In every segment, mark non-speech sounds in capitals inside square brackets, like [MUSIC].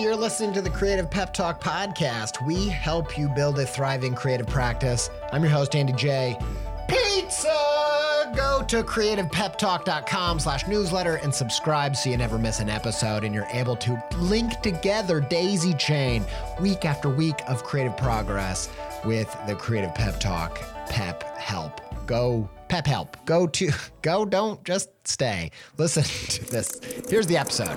You're listening to the Creative Pep Talk podcast. We help you build a thriving creative practice. I'm your host, Andy J. Pizza! Go to creativepeptalk.com slash newsletter and subscribe so you never miss an episode and you're able to link together daisy chain week after week of creative progress with the Creative Pep Talk Pep Help. Go Pep Help. Go to [LAUGHS] go, don't just stay. Listen to this. Here's the episode.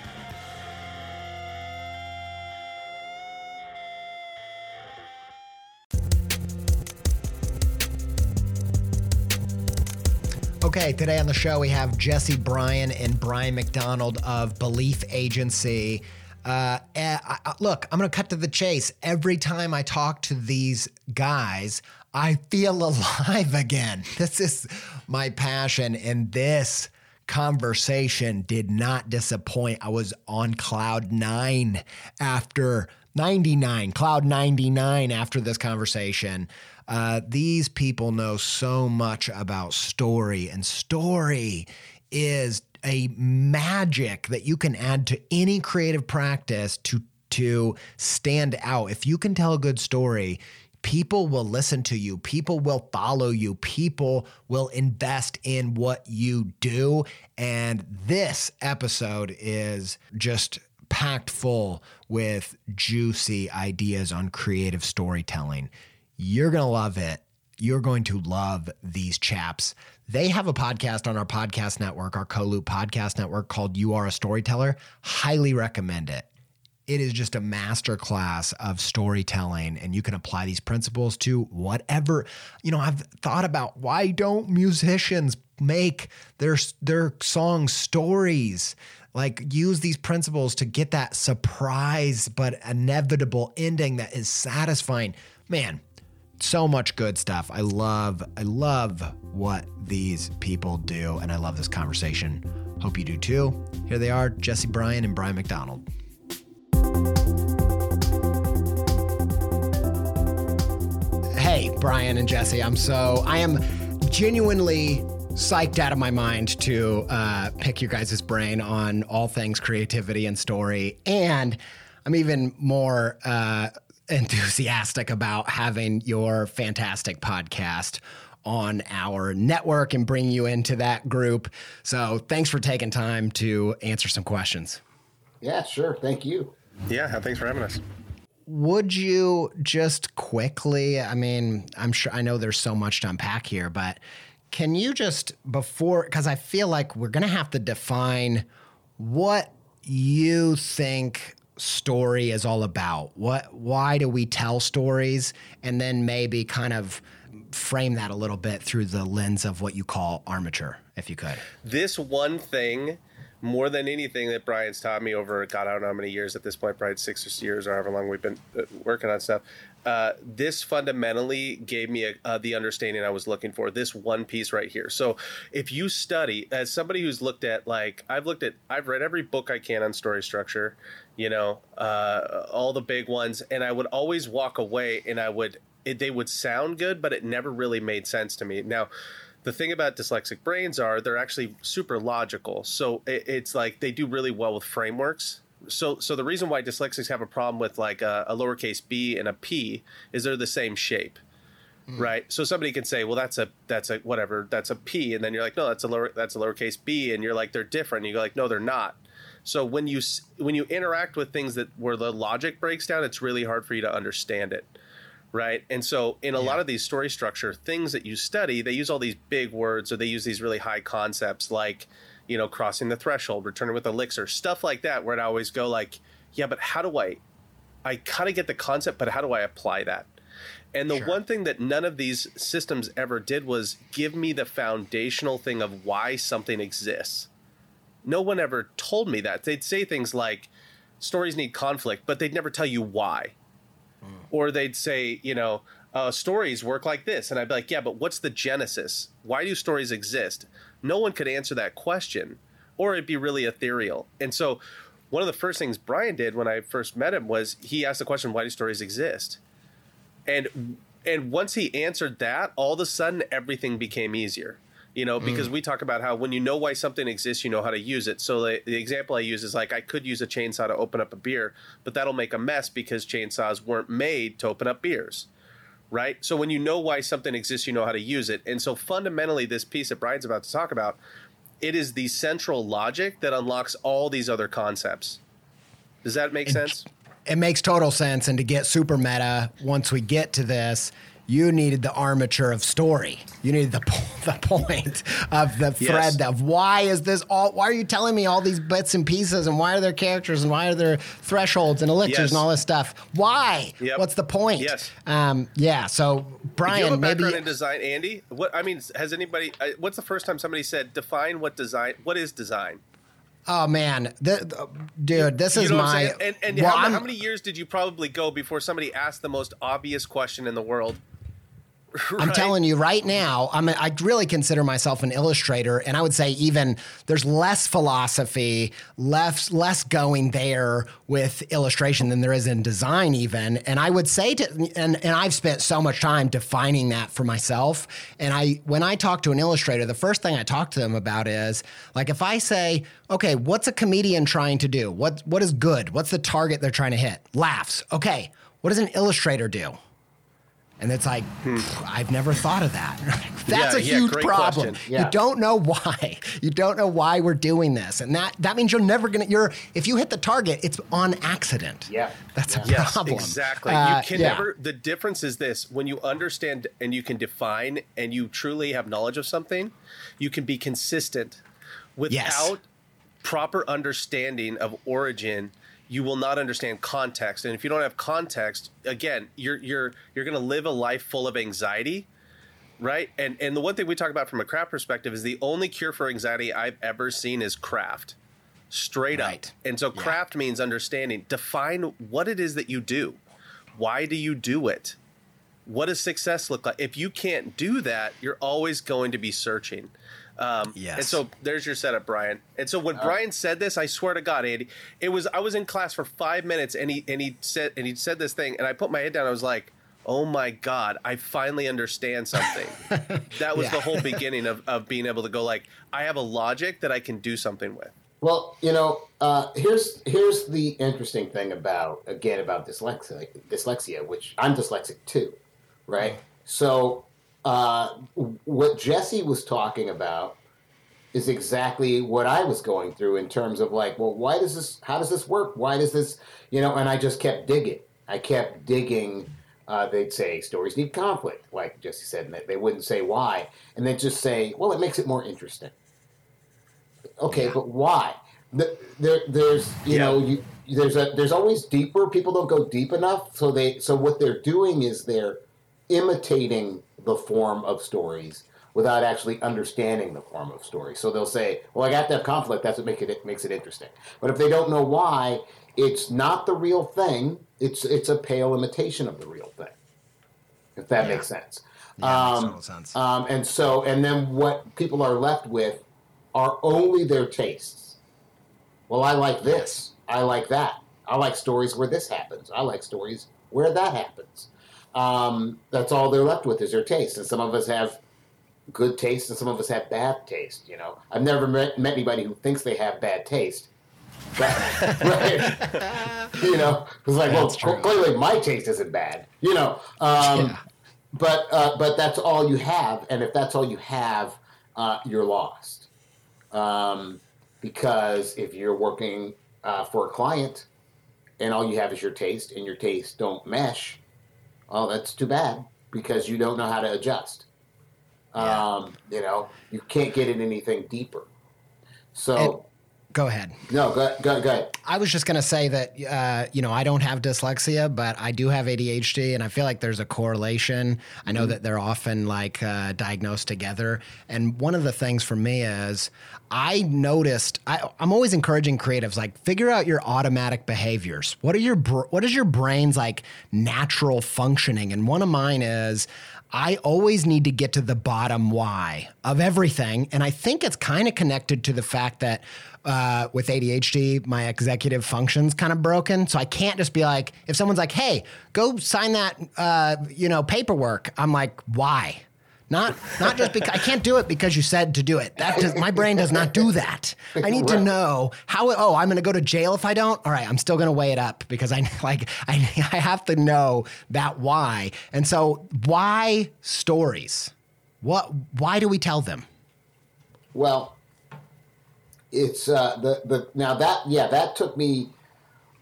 Okay, today on the show we have Jesse Bryan and Brian McDonald of Belief Agency. Uh, I, I, look, I'm going to cut to the chase. Every time I talk to these guys, I feel [LAUGHS] alive again. This is my passion, and this conversation did not disappoint. I was on cloud nine after 99, cloud 99 after this conversation. Uh, these people know so much about story, and story is a magic that you can add to any creative practice to to stand out. If you can tell a good story, people will listen to you, people will follow you, people will invest in what you do. And this episode is just packed full with juicy ideas on creative storytelling. You're going to love it. You're going to love these chaps. They have a podcast on our podcast network, our Co-Loop podcast network called You Are a Storyteller. Highly recommend it. It is just a master class of storytelling, and you can apply these principles to whatever. You know, I've thought about why don't musicians make their their song stories? Like use these principles to get that surprise but inevitable ending that is satisfying. Man, so much good stuff. I love, I love what these people do, and I love this conversation. Hope you do too. Here they are, Jesse Bryan and Brian McDonald. Hey, Brian and Jesse, I'm so I am genuinely psyched out of my mind to uh, pick your guys' brain on all things creativity and story, and I'm even more uh, enthusiastic about having your fantastic podcast on our network and bring you into that group. So thanks for taking time to answer some questions. Yeah, sure. Thank you. Yeah, thanks for having us. Would you just quickly, I mean, I'm sure I know there's so much to unpack here, but can you just before because I feel like we're going to have to define what you think story is all about? What why do we tell stories and then maybe kind of frame that a little bit through the lens of what you call armature, if you could. This one thing more than anything that Brian's taught me over God, I don't know how many years at this point, probably six or years or however long we've been uh, working on stuff. Uh, this fundamentally gave me a, uh, the understanding I was looking for. This one piece right here. So, if you study, as somebody who's looked at, like, I've looked at, I've read every book I can on story structure, you know, uh, all the big ones, and I would always walk away and I would, it, they would sound good, but it never really made sense to me. Now, the thing about dyslexic brains are they're actually super logical. So it, it's like they do really well with frameworks. So so the reason why dyslexics have a problem with like a, a lowercase b and a p is they're the same shape. Mm. Right, so somebody can say, "Well, that's a that's a whatever, that's a p, and then you're like, "No, that's a lower that's a lowercase b," and you're like, "They're different." And you go like, "No, they're not." So when you when you interact with things that where the logic breaks down, it's really hard for you to understand it right? And so, in a yeah. lot of these story structure things that you study, they use all these big words or they use these really high concepts like, you know, crossing the threshold, returning with elixir, stuff like that, where I always go like, yeah, but how do I? I kind of get the concept, but how do I apply that? And the sure. one thing that none of these systems ever did was give me the foundational thing of why something exists. No one ever told me that. They'd say things like, stories need conflict, but they'd never tell you why Mm. Or they'd say, you know, uh, stories work like this. And I'd be like, yeah, but what's the genesis? Why do stories exist? No one could answer that question, or it'd be really ethereal. And so, one of the first things Brian did when I first met him was he asked the question, why do stories exist? And and once he answered that, all of a sudden everything became easier you know because mm. we talk about how when you know why something exists you know how to use it. So the, the, example i use is like i could use a chainsaw to open up a beer but that'll make a mess because chainsaws weren't made to open up beers right? So when you know why something exists you know how to use it. And so fundamentally this piece that brian's about to talk about it is the central logic that unlocks all these other concepts. Does that make it, sense? it makes total sense. And to get super meta once we get to this you needed the armature of story. You needed the [LAUGHS] the point of the thread yes. of why is this all? Why are you telling me all these bits and pieces? And why are there characters? And why are there thresholds and elixirs yes. and all this stuff? Why? Yep. What's the point? Yes. Um, yeah. So Brian, you have a maybe in design, Andy. What I mean, has anybody? Uh, what's the first time somebody said define what design? What is design? Oh man, the, the, dude, this you is my. And, and well, how, how, many years did you probably go before somebody asked the most obvious question in the world? [LAUGHS] Right. I'm telling you right now, I'm a, I really consider myself an illustrator, and I would say even there's less philosophy, less less going there with illustration than there is in design, even. And I would say to, and and I've spent so much time defining that for myself. And I when I talk to an illustrator, the first thing I talk to them about is like if I say, okay, what's a comedian trying to do? What what is good? What's the target they're trying to hit? Laughs. Okay. What does an illustrator do? And it's like, hmm. I've never thought of that. [LAUGHS] That's yeah, a huge yeah, problem. Yeah. You don't know why. [LAUGHS] You don't know why we're doing this. And that that means you're never gonna you're if you hit the target, it's on accident. Yeah. That's a yes, problem. Exactly. Uh, you can never the difference is this when you understand and you can define and you truly have knowledge of something, you can be consistent without yes. proper understanding of origin you will not understand context. And if you don't have context again you're you're you're going to live a life full of anxiety right? And and the one thing we talk about from a craft perspective is the only cure for anxiety i've ever seen is craft. Straight right. up and so craft yeah. means understanding. Define what it is that you do. Why do you do it? What does success look like? If you can't do that you're always going to be searching um, yes. And so there's your setup, Brian. And so when uh, Brian said this, I swear to God, Andy, it was I was in class for five minutes, and he and he said and he said this thing, and I put my head down. I was like, "Oh my God, I finally understand something." [LAUGHS] that was yeah. the whole beginning of of being able to go like, I have a logic that I can do something with. Well, you know, uh, here's here's the interesting thing about again about dyslexia, dyslexia, which I'm dyslexic too, right? So uh, what Jesse was talking about is exactly what I was going through in terms of like, well, why does this? How does this work? Why does this? You know, and I just kept digging. I kept digging. Uh, they'd say stories need conflict, like Jesse said, and they wouldn't say why, and they'd just say, well, it makes it more interesting. Okay, yeah. but why? there, there's you Yeah. know you, there's a there's always deeper. People don't go deep enough, so they so what they're doing is they're imitating the form of stories without actually understanding the form of stories. So they'll say, "Well, I got to have conflict. That's what make it, it makes it interesting." But if they don't know why, it's not the real thing. It's it's a pale imitation of the real thing. If that Yeah. makes sense. Yeah, makes Um, total sense. um, and so, and then what people are left with are only their tastes. Well, I like this. I like that. I like stories where this happens. I like stories where that happens. Um, that's all they're left with is their taste. And some of us have good taste, and some of us have bad taste. You know, I've never met, met anybody who thinks they have bad taste. [LAUGHS] Right? [LAUGHS] you know, it's like, well, clearly my taste isn't bad. You know, um, Yeah. but uh, but that's all you have, and if that's all you have, uh, you're lost. Um, because if you're working uh, for a client, and all you have is your taste, and your tastes don't mesh, oh, that's too bad because you don't know how to adjust. Yeah. Um, you know, you can't get in anything deeper. So Go ahead. no, go, go, go ahead. I was just going to say that, uh, you know, I don't have dyslexia, but I do have ADHD, and I feel like there's a correlation. I know that they're often like uh, diagnosed together. And one of the things for me is I noticed, I, I'm always encouraging creatives, like, figure out your automatic behaviors. What are your, br- what is your brain's like natural functioning? And one of mine is, I always need to get to the bottom why of everything. And I think it's kind of connected to the fact that uh, with ADHD, my executive function's kind of broken. So I can't just be like, if someone's like, hey, go sign that, uh, you know, paperwork, I'm like, why? Not, not just because I can't do it because you said to do it. That does, my brain does not do that. I need to know how. Oh, I'm going to go to jail if I don't. All right, I'm still going to weigh it up because I [LAUGHS] like I I have to know that why. And so, why stories? What? Why do we tell them? Well, it's uh, the the now that yeah that took me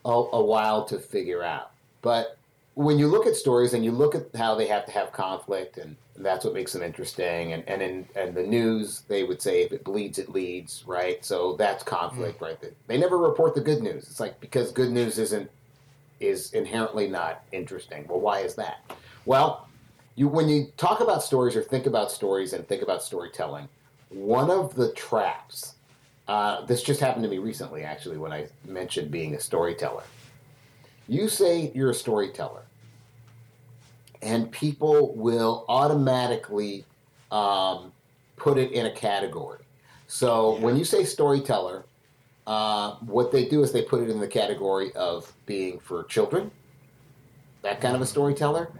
a, a while to figure out. But when you look at stories and you look at how they have to have conflict and that's what makes them interesting and and in and the news they would say if it bleeds it leads right? So that's conflict right they, they never report the good news. It's like because good news isn't is inherently not interesting. Well why is that? Well you when you talk about stories or think about stories and think about storytelling one of the traps uh, this just happened to me recently actually when i mentioned being a storyteller you say you're a storyteller and people will automatically um, put it in a category so when you say storyteller uh, what they do is they put it in the category of being for children that kind of a storyteller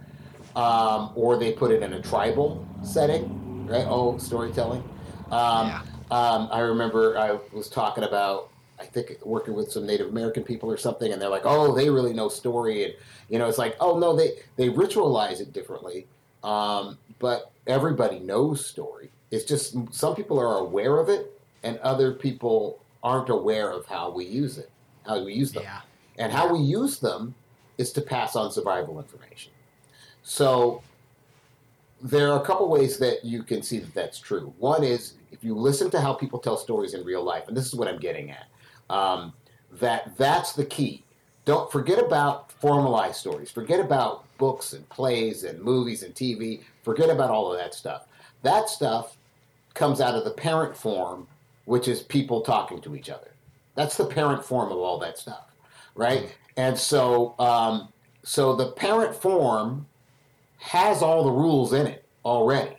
um, or they put it in a tribal setting, right? Oh, storytelling. Um, Yeah. Um, I remember I was talking about, I think working with some Native American people or something, and they're like, "Oh, they really know story," and you know, it's like, "Oh no, they they ritualize it differently." Um, but everybody knows story. It's just some people are aware of it, and other people aren't aware of how we use it, how we use them. Yeah. And how we use them is to pass on survival information. So there are a couple ways that you can see that that's true. One is if you listen to how people tell stories in real life, and this is what I'm getting at, um, that that's the key. Don't forget about formalized stories. Forget about books and plays and movies and TV. Forget about all of that stuff. That stuff comes out of the parent form, which is people talking to each other. That's the parent form of all that stuff, right? And so, um, so the parent form has all the rules in it already.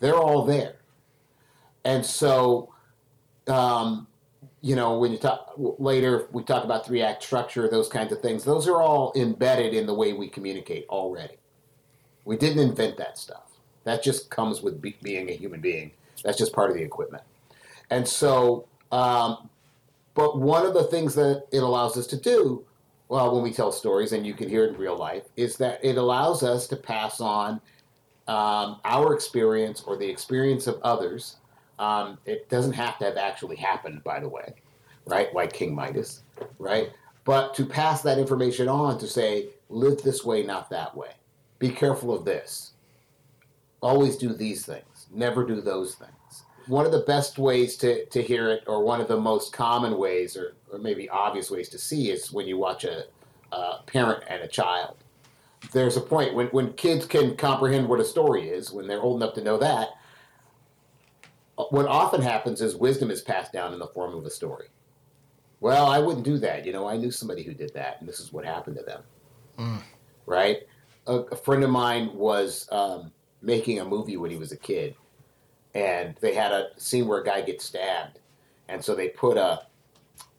They're all there, and so, um, you know, when you talk later, we talk about three act structure, those kinds of things. Those are all embedded in the way we communicate already. We didn't invent that stuff. That just comes with be- being a human being. That's just part of the equipment. And so, um, but one of the things that it allows us to do, well, when we tell stories, and you can hear it in real life, is that it allows us to pass on um, our experience or the experience of others. Um, it doesn't have to have actually happened, by the way, right? Like King Midas, right? But to pass that information on to say, live this way, not that way. Be careful of this. Always do these things. Never do those things. one of the best ways to, to hear it, or one of the most common ways, or, or maybe obvious ways to see, is when you watch a, a parent and a child. There's a point when, when kids can comprehend what a story is, when they're old enough to know that, what often happens is wisdom is passed down in the form of a story. Well, I wouldn't do that. You know, I knew somebody who did that, and this is what happened to them. Mm. Right? A, a, friend of mine was um, making a movie when he was a kid, and they had a scene where a guy gets stabbed, and so they put a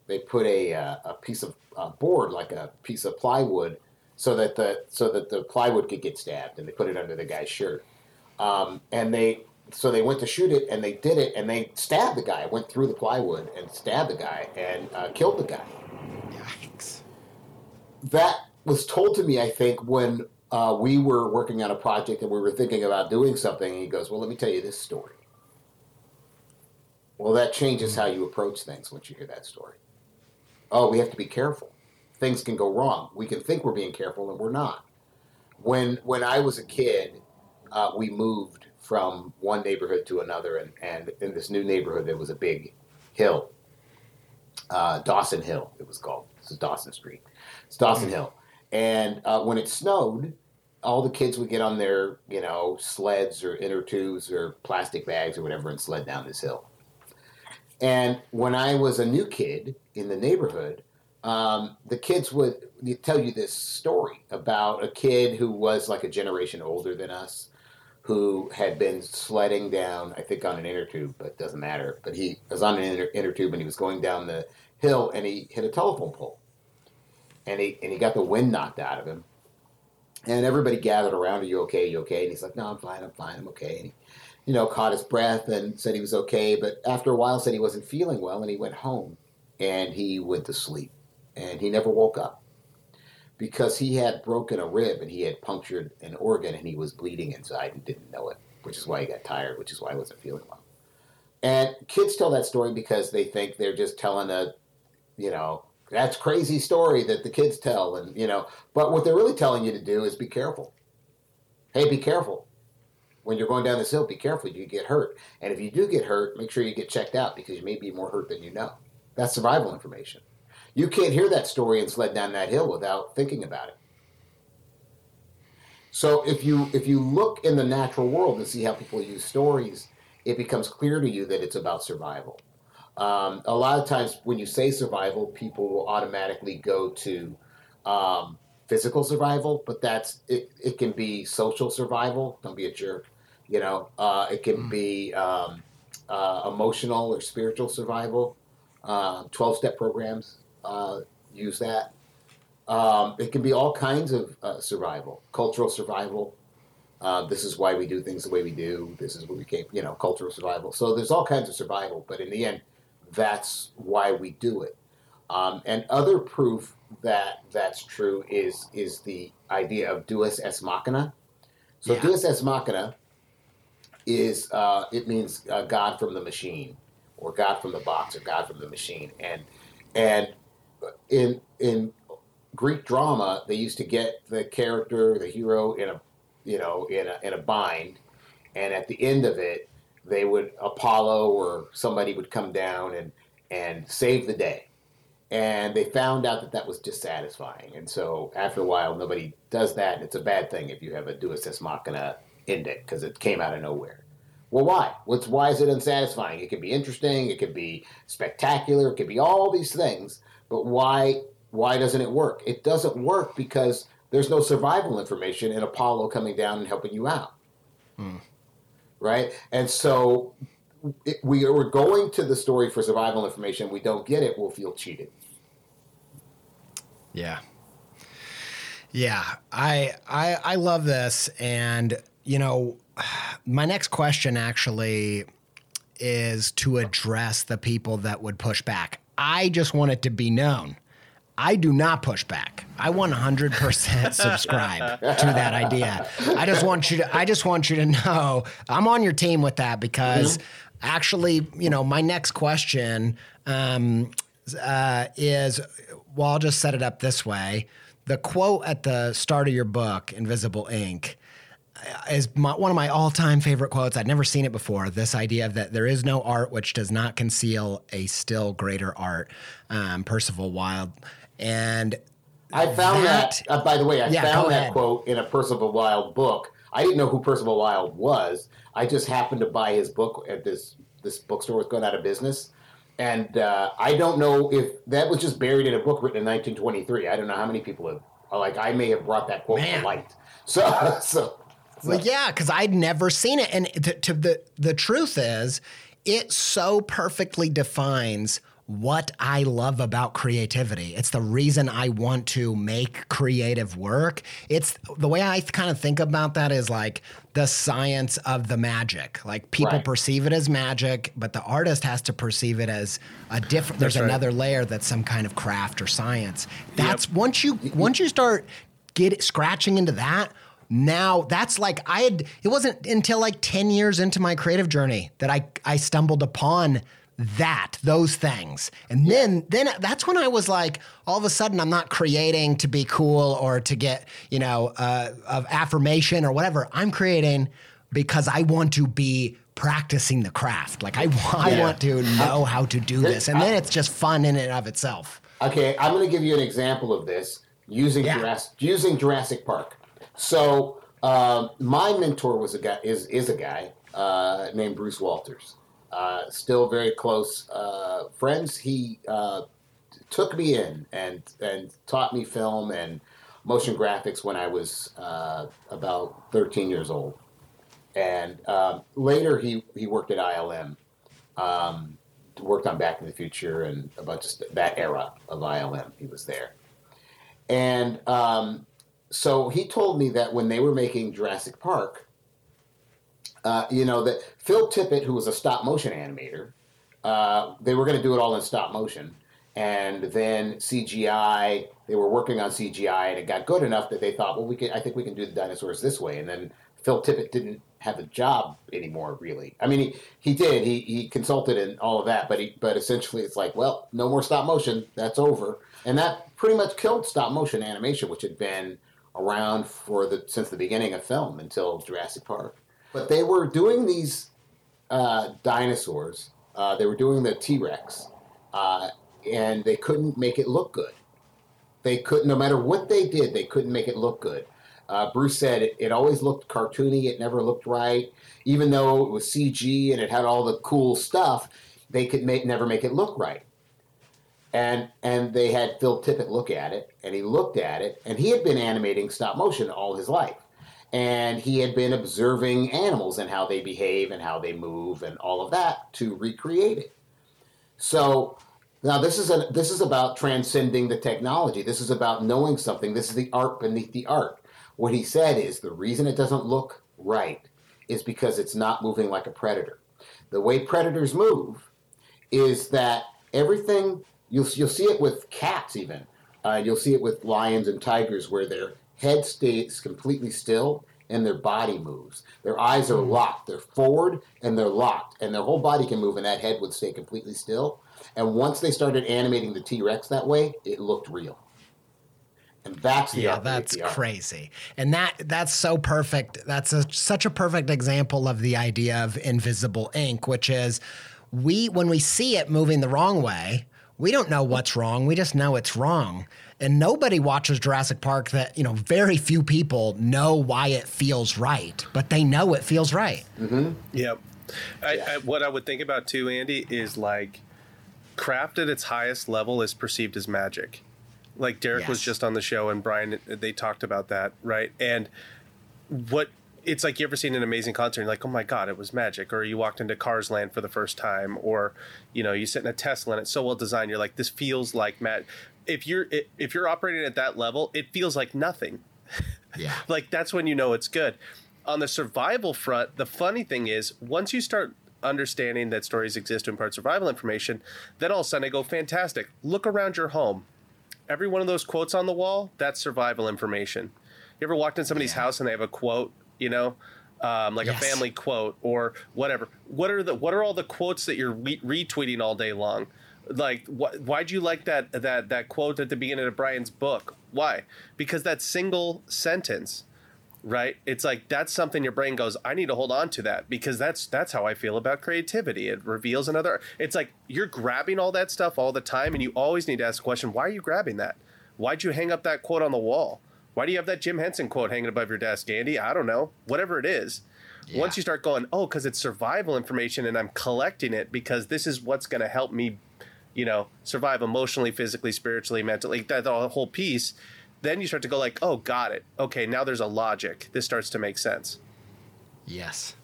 they put a uh, a piece of uh, board like a piece of plywood so that the so that the plywood could get stabbed, and they put it under the guy's shirt. Um, and they so they went to shoot it, and they did it, and they stabbed the guy. Went through the plywood and stabbed the guy and uh, killed the guy. Yikes! That was told to me, I think, when uh, we were working on a project and we were thinking about doing something. And he goes, "Well, let me tell you this story." Well, that changes how you approach things once you hear that story. Oh, we have to be careful. Things can go wrong. We can think we're being careful, and we're not. When when I was a kid, uh, we moved from one neighborhood to another, and, and in this new neighborhood, there was a big hill, uh, Dawson Hill, it was called. This is Dawson Street. It's Dawson mm-hmm. Hill, and uh, when it snowed, all the kids would get on their you know sleds or inner tubes or plastic bags or whatever and sled down this hill and when I was a new kid in the neighborhood, um, the kids would tell you this story about a kid who was like a generation older than us, who had been sledding down, I think on an inner tube, but doesn't matter. But he was on an inner, inner tube and he was going down the hill and he hit a telephone pole. And he, and he got the wind knocked out of him. And everybody gathered around, Are you okay? Are you okay? And he's like, No, I'm fine, I'm fine, I'm okay. And he you know, caught his breath and said he was okay. But after a while, said he wasn't feeling well, and he went home and he went to sleep, and he never woke up because he had broken a rib and he had punctured an organ and he was bleeding inside and didn't know it, which is why he got tired, which is why he wasn't feeling well. And kids tell that story because they think they're just telling a, you know, that's crazy story that the kids tell, and you know, but what they're really telling you to do is be careful. Hey, be careful when you're going down this hill, be careful. You get hurt. And if you do get hurt, make sure you get checked out because you may be more hurt than you know. That's survival information. You can't hear that story and sled down that hill without thinking about it. So if you if you look in the natural world and see how people use stories, it becomes clear to you that it's about survival. Um, a lot of times when you say survival, people will automatically go to um, physical survival, but that's it, it can be social survival. Don't be a jerk. You know, uh, it can mm. be um, uh, emotional or spiritual survival. Uh, 12 step programs uh, use that. Um, it can be all kinds of uh, survival, cultural survival. Uh, this is why we do things the way we do. This is what we came, you know, cultural survival. So there's all kinds of survival, but in the end, that's why we do it. Um, and other proof that that's true is is the idea of Deus ex machina. So yeah. Deus ex machina is uh, it means uh, God from the machine, or God from the box, or God from the machine. And and in in Greek drama, they used to get the character, the hero, in a you know in a in a bind, and at the end of it, they would Apollo or somebody would come down and and save the day. And they found out that that was dissatisfying, and so after a while, nobody does that. And it's a bad thing if you have a Deus ex machina end it because it came out of nowhere. Well, why? What's why is it unsatisfying? It could be interesting, it could be spectacular, it could be all these things, but why why doesn't it work? It doesn't work because there's no survival information in Apollo coming down and helping you out. Hmm. Right? And so it, we are going to the story for survival information. We don't get it, we'll feel cheated. Yeah. Yeah, I I I love this and you know, my next question actually is to address the people that would push back. I just want it to be known. I do not push back. I 100% subscribe to that idea. I just want you to I just want you to know I'm on your team with that because mm-hmm. actually, you know, my next question um, uh, is well, I'll just set it up this way. The quote at the start of your book, Invisible Ink, is my, one of my all-time favorite quotes. I'd never seen it before. This idea of that there is no art which does not conceal a still greater art. Um, Percival Wilde, and I found That- that. uh, by the way, I Yeah, found that ahead. quote in a Percival Wilde book. I didn't know who Percival Wilde was. I just happened to buy his book at this this bookstore was going out of business, and uh, I don't know if that was just buried in a book written in 1923. I don't know how many people have. Like I may have brought that quote Man. to light. So [LAUGHS] so. Well, yeah, because I'd never seen it, and to, to the the truth is, it so perfectly defines what I love about creativity. It's the reason I want to make creative work. It's the way I kind of think about that is like the science of the magic. Like people Right. perceive it as magic, but the artist has to perceive it as a different. There's right. another layer that's some kind of craft or science. That's once you once you start get scratching into that now that's like i had it wasn't until like 10 years into my creative journey that i i stumbled upon that those things and then then that's when i was like all of a sudden i'm not creating to be cool or to get you know uh, of affirmation or whatever i'm creating because i want to be practicing the craft like i, I Yeah. want to know how to do this and then it's just fun in and of itself Okay, I'm going to give you an example of this using Yeah. Jurassic using Jurassic Park. So um, my mentor was a guy is is a guy uh, named Bruce Walters. Uh, still very close uh, friends. He uh, took me in and and taught me film and motion graphics when I was uh, about 13 years old. And um, later he he worked at ILM. Um, worked on Back to the Future and a bunch of that era of ILM. He was there, and um, so he told me that when they were making Jurassic Park, uh, you know that Phil Tippett, who was a stop motion animator, uh, they were going to do it all in stop motion, and then CGI. They were working on CGI, and it got good enough that they thought, well, we can. I think we can do the dinosaurs this way, and then Phil Tippett didn't have a job anymore, really. I mean, he, he did. He, he consulted and all of that, but he but essentially it's like, well, no more stop motion. That's over, and that pretty much killed stop motion animation, which had been around for the since the beginning of film until Jurassic Park. But they were doing these uh, dinosaurs. Uh, they were doing the T Rex, uh, and they couldn't make it look good. They couldn't, no matter what they did, they couldn't make it look good. Uh, Bruce said it, it always looked cartoony. It never looked right, even though it was CG and it had all the cool stuff. They could make never make it look right. And and they had Phil Tippett look at it, and he looked at it, and he had been animating stop motion all his life, and he had been observing animals and how they behave and how they move and all of that to recreate it. So now this is a this is about transcending the technology. This is about knowing something. This is the art beneath the art. What he said is the reason it doesn't look right is because it's not moving like a predator. The way predators move is that everything you'll you'll see it with cats even. Uh, you'll see it with lions and tigers where their head stays completely still and their body moves. Their eyes are locked. They're forward and they're locked, and their whole body can move, and that head would stay completely still. And once they started animating the T Rex that way, it looked real. And that's the yeah that's crazy and that that's so perfect that's a, such a perfect example of the idea of invisible ink which is we when we see it moving the wrong way we don't know what's wrong we just know it's wrong and nobody watches Jurassic Park that you know very few people know why it feels right but they know it feels right mm-hmm. Yep. I, I, what I would think about too, Andy, is like craft at its highest level is perceived as magic. Like Derek was just on the show and Brian, they talked about that, right? And what it's like you ever seen an amazing concert and you're like, oh my God, it was magic. Or you walked into Cars Land for the first time, or you know, you sit in a Tesla and it's so well designed, you're like, this feels like Matt. If you're if you're operating at that level, it feels like nothing [LAUGHS] yeah like that's when you know it's good. On the survival front, the funny thing is once you start understanding that stories exist to impart survival information, then all of a sudden I go, fantastic. Look around your home. Every one of those quotes on the wall, that's survival information. You ever walked in somebody's Yeah. house and they have a quote, you know, um, like Yes. a family quote or whatever? What are the what are all the quotes that you're re- retweeting all day long? Like, wh- why'd you like that that that quote at the beginning of Brian's book? Why? Because that single sentence right it's like that's something your brain goes i need to hold on to that because that's that's how i feel about creativity it reveals another it's like you're grabbing all that stuff all the time and you always need to ask the question why are you grabbing that why'd you hang up that quote on the wall why do you have that jim henson quote hanging above your desk andy i don't know whatever it is yeah. once you start going oh because it's survival information and i'm collecting it because this is what's going to help me you know survive emotionally physically spiritually mentally that whole piece then you start to go like, oh, got it. Okay, now there's a logic. This starts to make sense. Yes,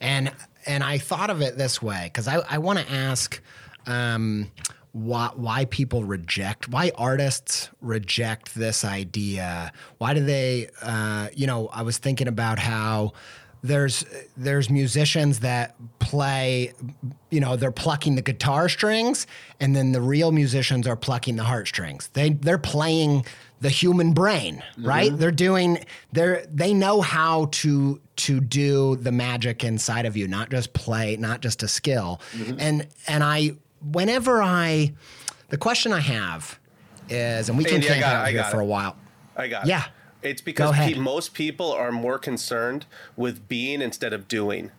and and I thought of it this way because I I want to ask. Um, why, why people reject why artists reject this idea why do they uh, you know i was thinking about how there's there's musicians that play you know they're plucking the guitar strings and then the real musicians are plucking the heartstrings they they're playing the human brain, right? Mm-hmm. They're doing they're they know how to to do the magic inside of you, not just play, not just a skill. Mm-hmm. And and I whenever I the question I have is, and we can camp out here for a while. I got yeah. It. It's because pe- most people are more concerned with being instead of doing.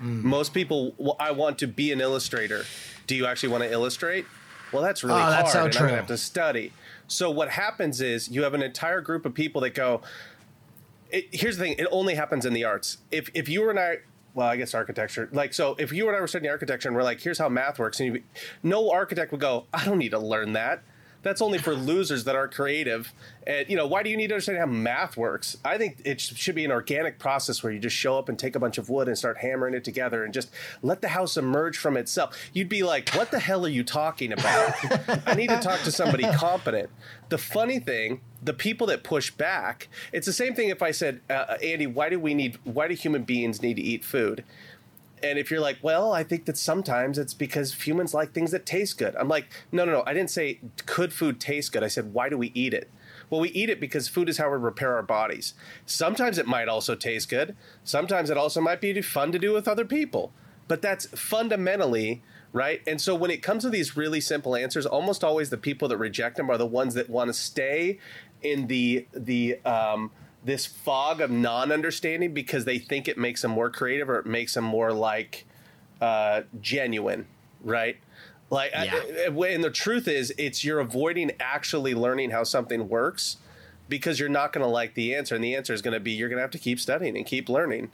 Mm. Most people, well, I want to be an illustrator. Do you actually want to illustrate? Well, that's really oh, that's hard, so and true. I'm gonna have to study. So what happens is you have an entire group of people that go. It, here's the thing: it only happens in the arts. If if you and I, well, I guess architecture. Like, so if you and I were studying architecture and we're like, here's how math works, and you, no architect would go, I don't need to learn that that's only for losers that aren't creative. And you know, why do you need to understand how math works? I think it should be an organic process where you just show up and take a bunch of wood and start hammering it together and just let the house emerge from itself. You'd be like, "What the hell are you talking about?" I need to talk to somebody competent. The funny thing, the people that push back, it's the same thing if I said, uh, uh "Andy, why do we need why do human beings need to eat food?" And if you're like, well, I think that sometimes it's because humans like things that taste good. I'm like, no, no, no. I didn't say could food taste good. I said, why do we eat it? Well, we eat it because food is how we repair our bodies. Sometimes it might also taste good. Sometimes it also might be fun to do with other people. But that's fundamentally right. And so when it comes to these really simple answers, almost always the people that reject them are the ones that want to stay in the the um, this fog of non-understanding because they think it makes them more creative or it makes them more like uh, genuine, right? Like, yeah. I, and the truth is, it's you're avoiding actually learning how something works because you're not going to like the answer, and the answer is going to be you're going to have to keep studying and keep learning,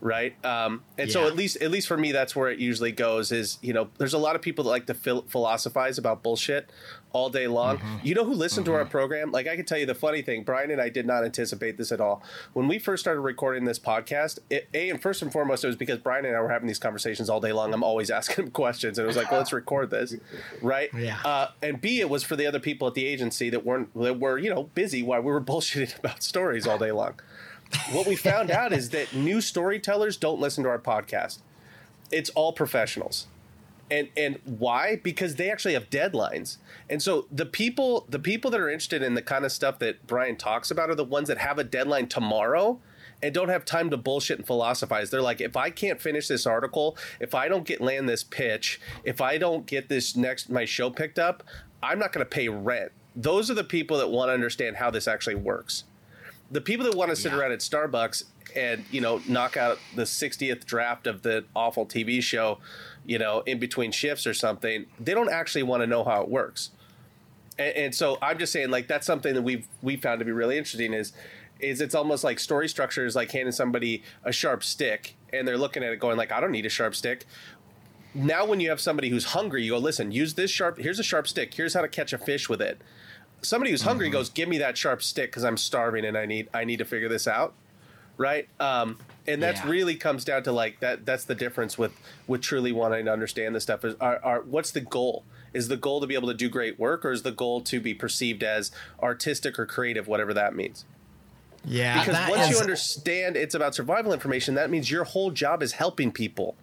right? Um, and yeah. so at least at least for me, that's where it usually goes. Is you know, there's a lot of people that like to philosophize about bullshit all day long. Mm-hmm. You know who listened mm-hmm. to our mm-hmm. program? Like I can tell you the funny thing, Brian and I did not anticipate this at all. When we first started recording this podcast, it, a and first and foremost, it was because Brian and I were having these conversations all day long. I'm always [LAUGHS] asking him questions, and it was like, well, let's record this, right? Yeah. Uh, and B, it was for the other people at the agency that weren't that were you know busy while we were [LAUGHS] bullshitting about stories all day long. What we found [LAUGHS] out is that new storytellers don't listen to our podcast. It's all professionals. And and why? Because they actually have deadlines. And so the people the people that are interested in the kind of stuff that brian talks about are the ones that have a deadline tomorrow and don't have time to bullshit and philosophize. They're like if i can't finish this article if i don't get land this pitch if i don't get this next my show picked up i'm not going to pay rent. Those are the people that want to understand how this actually works the people that want to sit yeah. around at starbucks and you know knock out the 60th draft of the awful tv show you know, in between shifts or something, they don't actually want to know how it works. And, and so I'm just saying, like, that's something that we've we found to be really interesting is is it's almost like story structure is like handing somebody a sharp stick and they're looking at it going like I don't need a sharp stick. Now when you have somebody who's hungry, you go listen, use this sharp here's a sharp stick. Here's how to catch a fish with it. Somebody who's hungry mm-hmm. goes, "Give me that sharp stick cuz I'm starving and I need I need to figure this out." Right? Um, and that's yeah. really comes down to like that that's the difference with with truly wanting to understand this stuff is are, are what's the goal is the goal to be able to do great work or is the goal to be perceived as artistic or creative whatever that means yeah because once is... you understand it's about survival information that means your whole job is helping people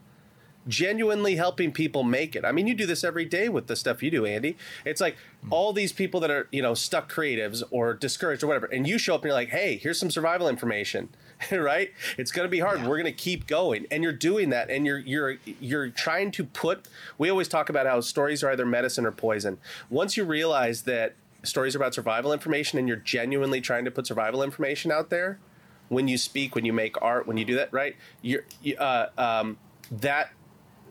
genuinely helping people make it. I mean, you do this every day with the stuff you do, Andy. It's like all these people that are, you know, stuck creatives or discouraged or whatever, and you show up and you're like, hey, here's some survival information. [LAUGHS] right? It's going to be hard. Yeah. We're going to keep going, and you're doing that, and you're you're you're trying to put. We always talk about how stories are either medicine or poison. Once you realize that stories are about survival information, and you're genuinely trying to put survival information out there, when you speak, when you make art, when you do that, right? You're uh, um, that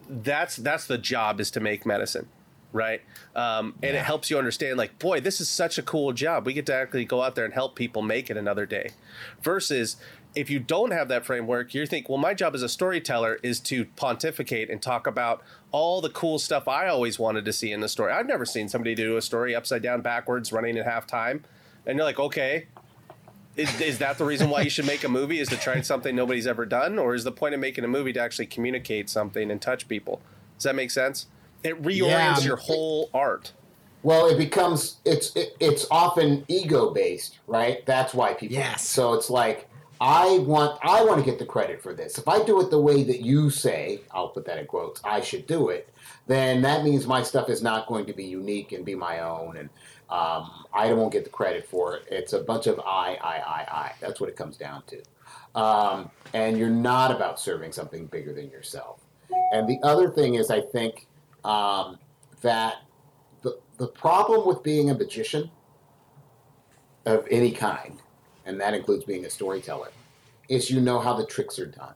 that's that's the job is to make medicine right? Um, and yeah. it helps you understand like boy this is such a cool job. We get to actually go out there and help people make it another day. Versus if you don't have that framework you think well my job as a storyteller is to pontificate and talk about all the cool stuff i always wanted to see in the story. I've never seen somebody do a story upside down backwards running at half time and you're like okay is, is that the reason why you should make a movie? Is to try something nobody's ever done, or is the point of making a movie to actually communicate something and touch people? Does that make sense? It reorients yeah. your whole art. Well, it becomes it's it, it's often ego based, right? That's why people. Yes. So it's like I want I want to get the credit for this. If I do it the way that you say, I'll put that in quotes, I should do it, then that means my stuff is not going to be unique and be my own and um, I won't get the credit for it. It's a bunch of I, I, I, I. That's what it comes down to. Um, and you're not about serving something bigger than yourself. And the other thing is, I think um, that the, the problem with being a magician of any kind, and that includes being a storyteller, is you know how the tricks are done.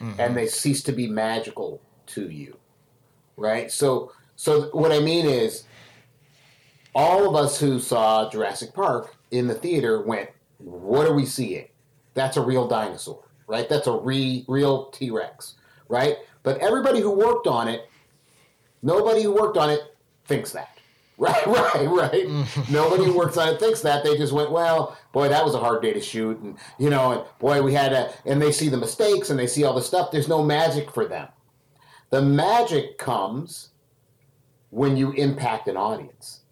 Mm-hmm. And they cease to be magical to you. Right? So so what I mean is all of us who saw Jurassic Park in the theater went, "What are we seeing? That's a real dinosaur, right? That's a re, real T Rex, right?" But everybody who worked on it, nobody who worked on it thinks that. [LAUGHS] Right, right, right. [LAUGHS] Nobody who works on it thinks that. They just went, well, boy, that was a hard day to shoot, and you know, and boy, we had a, and they see the mistakes and they see all the stuff. There's no magic for them. The magic comes when you impact an audience.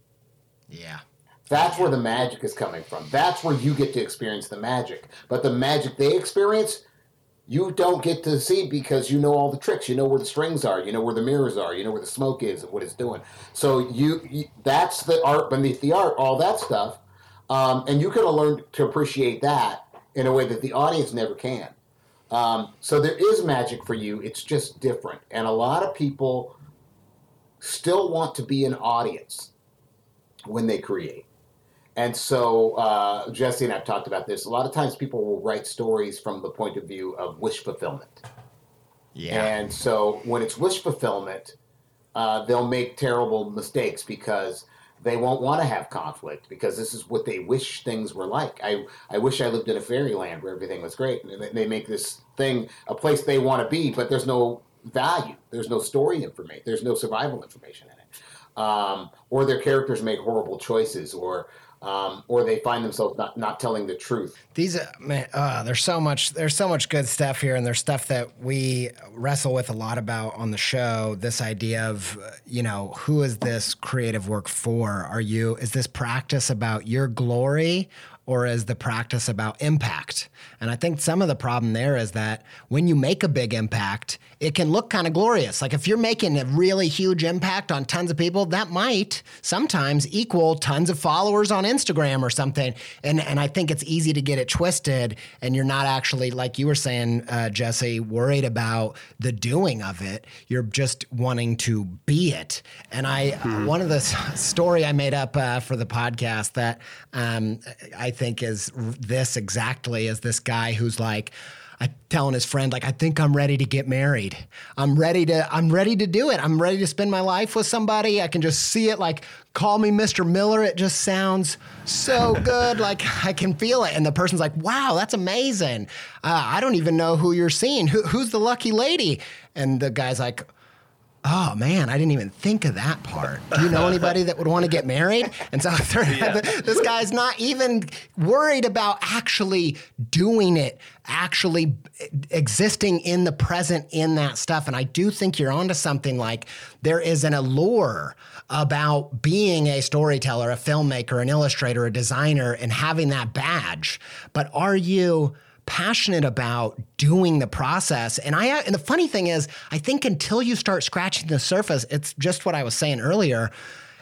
Yeah. That's where the magic is coming from. That's where you get to experience the magic. But the magic they experience, you don't get to see because you know all the tricks. You know where the strings are. You know where the mirrors are. You know where the smoke is and what it's doing. So you, you that's the art beneath the art. All that stuff, um, and you can learn to appreciate that in a way that the audience never can. Um, so there is magic for you. It's just different, and a lot of people still want to be an audience when they create. And so uh, Jesse and I've talked about this. A lot of times people will write stories from the point of view of wish fulfillment. Yeah. And so when it's wish fulfillment, uh, they'll make terrible mistakes because they won't want to have conflict because this is what they wish things were like. I, I wish I lived in a fairyland where everything was great. And they make this thing a place they want to be, but there's no value. There's no story information. There's no survival information in it um, or their characters make horrible choices, or um, or they find themselves not, not telling the truth. These, uh, uh, there's so much, there's so much good stuff here, and there's stuff that we wrestle with a lot about on the show. This idea of, you know, who is this creative work for? Are you, is this practice about your glory, or is the practice about impact? And I think some of the problem there is that when you make a big impact, it can look kind of glorious. Like if you're making a really huge impact on tons of people, that might sometimes equal tons of followers on Instagram or something. And and I think it's easy to get it twisted, and you're not actually like you were saying, uh, Jesse, worried about the doing of it. You're just wanting to be it. And I hmm. one of the story I made up uh, for the podcast that um, I think is this exactly is this guy who's like I telling his friend like I think I'm ready to get married. I'm ready to I'm ready to do it. I'm ready to spend my life with somebody. I can just see it like call me Mr. Miller. It just sounds so [LAUGHS] good. like I can feel it. And the person's like, "Wow, that's amazing. Uh, I don't even know who you're seeing. Who, who's the lucky lady?" And the guy's like, oh man, I didn't even think of that part. Do you know anybody that would want to get married? And so [LAUGHS] yeah. this guy's not even worried about actually doing it, actually existing in the present in that stuff. And I do think you're onto something like there is an allure about being a storyteller, a filmmaker, an illustrator, a designer, and having that badge. But are you passionate about doing the process. And I and the funny thing is, I think until you start scratching the surface, it's just what I was saying earlier.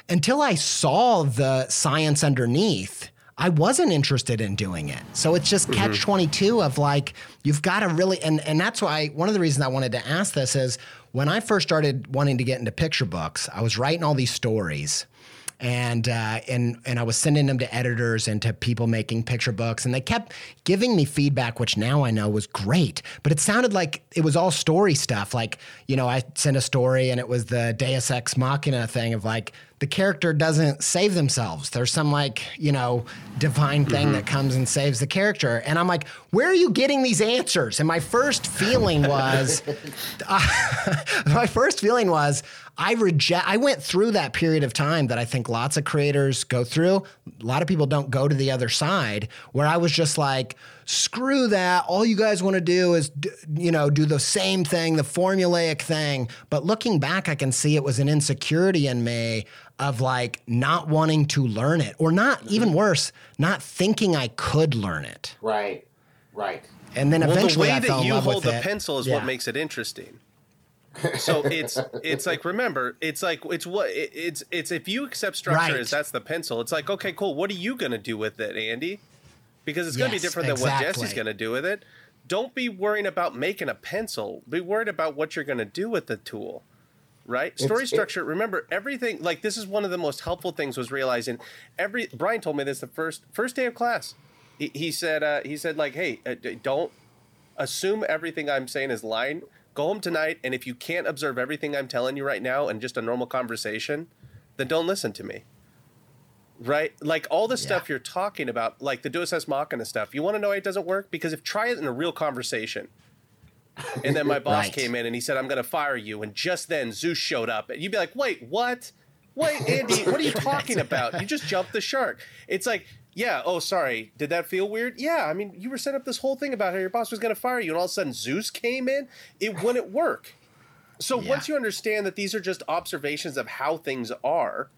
Until I saw the science underneath, I wasn't interested in doing it. So it's just mm-hmm. catch 22 of like, you've got to really, and, and that's why one of the reasons I wanted to ask this is when I first started wanting to get into picture books, I was writing all these stories and uh, and and I was sending them to editors and to people making picture books, and they kept giving me feedback, which now I know was great. But it sounded like it was all story stuff. Like you know, I sent a story, and it was the Deus Ex Machina thing of like the character doesn't save themselves. There's some like, you know, divine thing mm-hmm. that comes and saves the character. And I'm like, where are you getting these answers? And my first feeling was, uh, [LAUGHS] [LAUGHS] my first feeling was, I reject. I went through that period of time that I think lots of creators go through. A lot of people don't go to the other side, where I was just like, screw that. All you guys want to do is, you know, do the same thing, the formulaic thing. But looking back, I can see it was an insecurity in me of like not wanting to learn it, or not mm-hmm. even worse, not thinking I could learn it. Right. Right. And then well, eventually, the way I that you hold the it. pencil is yeah. what makes it interesting [LAUGHS] so it's it's like remember it's like it's what it's it's if you accept structure right. as that's the pencil it's like okay cool what are you going to do with it andy because it's going to yes, be different than exactly. what jesse's going to do with it don't be worrying about making a pencil be worried about what you're going to do with the tool right story structure it, remember everything like this is one of the most helpful things was realizing every brian told me this the first first day of class he, he said uh, he said like hey uh, don't assume everything i'm saying is lying Go home tonight, and if you can't observe everything I'm telling you right now in just a normal conversation, then don't listen to me. Right? Like all the yeah. stuff you're talking about, like the Deus Ex Machina stuff. You want to know why it doesn't work? Because if try it in a real conversation, [LAUGHS] and then my boss right. came in and he said, I'm going to fire you. And just then Zeus showed up. And you'd be like, wait, what? Wait, Andy, what are you [LAUGHS] talking about? You just jumped the shark. It's like yeah. Oh, sorry. Did that feel weird? Yeah. I mean, you were setting up this whole thing about how your boss was going to fire you, and all of a sudden Zeus came in. It wouldn't work. So yeah. once you understand that these are just observations of how things are,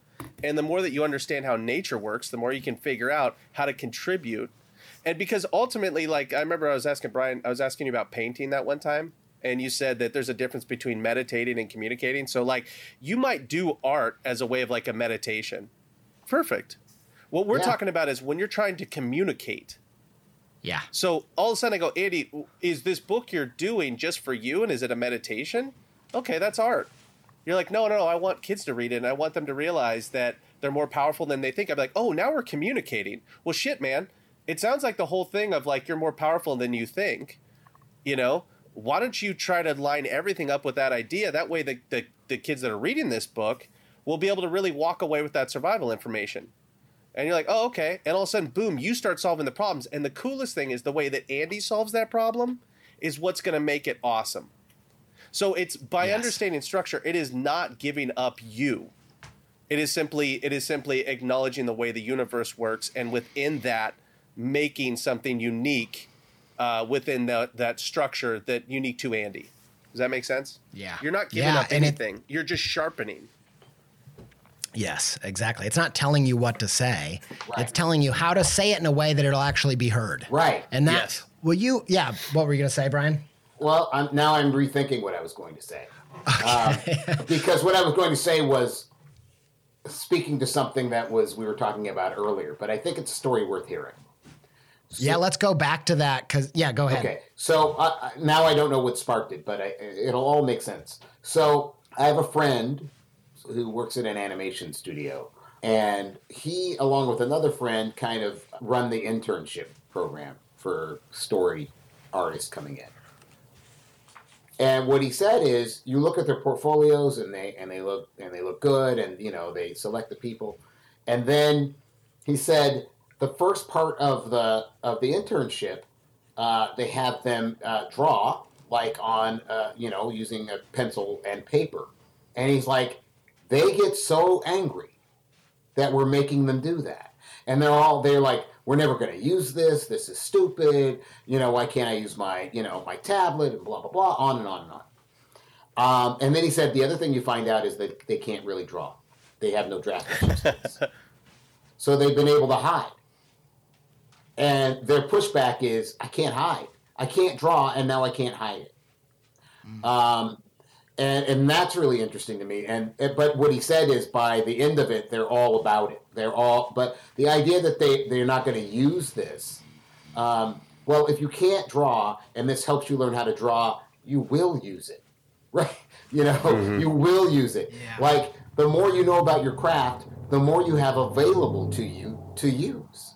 and the more that you understand how nature works, the more you can figure out how to contribute. And because ultimately, like I remember, I was asking Brian, I was asking you about painting that one time, and you said that there's a difference between meditating and communicating. So like you might do art as a way of like a meditation. Perfect what we're yeah. talking about is when you're trying to communicate. Yeah. So all of a sudden I go, Andy, is this book you're doing just for you and is it a meditation? Okay, that's art. You're like, no, no, no, I want kids to read it and I want them to realize that they're more powerful than they think. I'm like, oh, now we're communicating. Well, shit, man. It sounds like the whole thing of like you're more powerful than you think. You know, why don't you try to line everything up with that idea? That way, the, the, the kids that are reading this book will be able to really walk away with that survival information and you're like, oh, okay. And all of a sudden, boom, you start solving the problems. And the coolest thing is the way that Andy solves that problem is what's going to make it awesome. So it's by yes. understanding structure, it is not giving up you. It is simply it is simply acknowledging the way the universe works, and within that, making something unique uh, within the, that structure that unique to Andy. Does that make sense? Yeah. You're not giving yeah, up anything. It, You're just sharpening. Yes, exactly. It's not telling you what to say. Right. It's telling you how to say it in a way that it'll actually be heard. Right. And that yes. will you yeah, what were you going to say, Brian? Well, I'm, now I'm rethinking what I was going to say. Okay. Uh, because what I was going to say was speaking to something that was we were talking about earlier, but I think it's a story worth hearing. So, yeah, let's go back to that because yeah, go ahead. Okay, so uh, now I don't know what sparked it, but I, it'll all make sense. So I have a friend who works in an animation studio. And he, along with another friend, kind of run the internship program for story artists coming in. And what he said is, you look at their portfolios and they and they look and they look good, and you know they select the people, and then he said the first part of the of the internship, uh, they have them uh, draw like on uh, you know using a pencil and paper, and he's like, they get so angry that we're making them do that. And they're all they're like, we're never going to use this. This is stupid. You know, why can't I use my you know my tablet and blah blah blah on and on and on. Um, and then he said the other thing you find out is that they can't really draw. They have no draftsmanship skills. [LAUGHS] so they've been able to hide. And their pushback is, I can't hide. I can't draw, and now I can't hide it. Mm. Um, and and that's really interesting to me. And but what he said is by the end of it, they're all about it. They're all. But the idea that they they're not going to use this. Um, well, if you can't draw, and this helps you learn how to draw, you will use it, [LAUGHS] right? You know, mm-hmm. you will use it. Yeah. Like the more you know about your craft, the more you have available to you to use.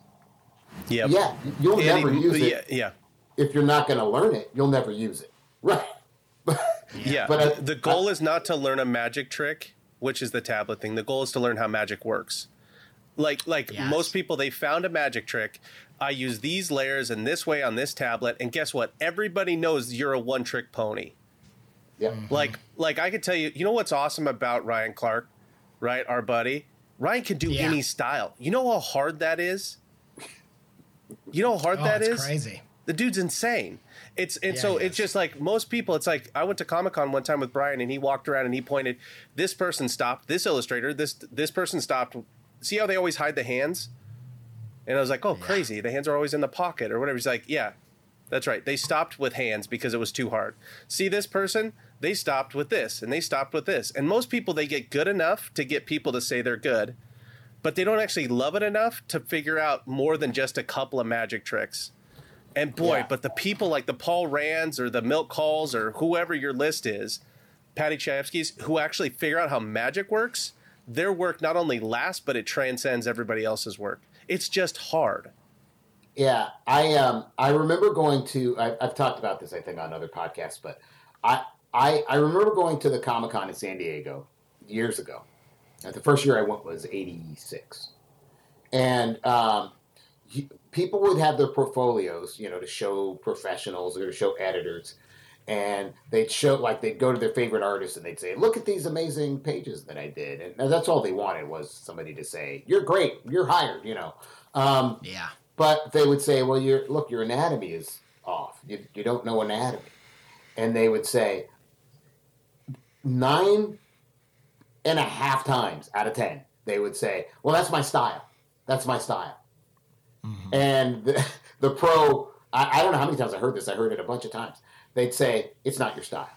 Yep. Yeah, you'll And never it- use it yeah, yeah. if you're not going to learn it. You'll never use it, [LAUGHS] right? Yeah, But I- the, the goal is not to learn a magic trick, which is the tablet thing. The goal is to learn how magic works. Like like Yes. most people, they found a magic trick. I use these layers in this way on this tablet, and guess what? Everybody knows you're a one trick pony. Yeah. Mm-hmm. Like like I could tell you, you know what's awesome about Ryan Clark, right? Our buddy. Ryan can do Yeah. any style. You know how hard that is? You know how hard Oh, that is? crazy. the dude's insane. It's and Yeah, so it's just like most people. It's like I went to Comic Con one time with Brian, and he walked around and he pointed. This person stopped. This illustrator. This this person stopped. See how they always hide the hands? And I was like, oh, crazy. The hands are always in the pocket or whatever. He's like, yeah, that's right. They stopped with hands because it was too hard. See this person? They stopped with this, and they stopped with this. And most people they get good enough to get people to say they're good, but they don't actually love it enough to figure out more than just a couple of magic tricks. And boy, Yeah. but the people like the Paul Rands or the Milt Kahls or whoever your list is, Paddy Chayefsky's, who actually figure out how magic works, their work not only lasts, but it transcends everybody else's work. It's just hard. Yeah, I um I remember going to I, I've talked about this I think on other podcasts, but I I I remember going to the Comic Con in San Diego years ago. Uh, the first year I went was '86, and um, you- people would have their portfolios, you know, to show professionals or to show editors, and they'd show like they'd go to their favorite artist and they'd say, "Look at these amazing pages that I did," and that's all they wanted was somebody to say, "You're great, you're hired," you know. Um, Yeah. but they would say, "Well, your look, your anatomy is off. You, you don't know anatomy," and they would say nine and a half times out of ten, they would say, "Well, that's my style. That's my style." And the, [LAUGHS] the pro, I, I don't know how many times I heard this. I heard it a bunch of times. They'd say, "It's not your style.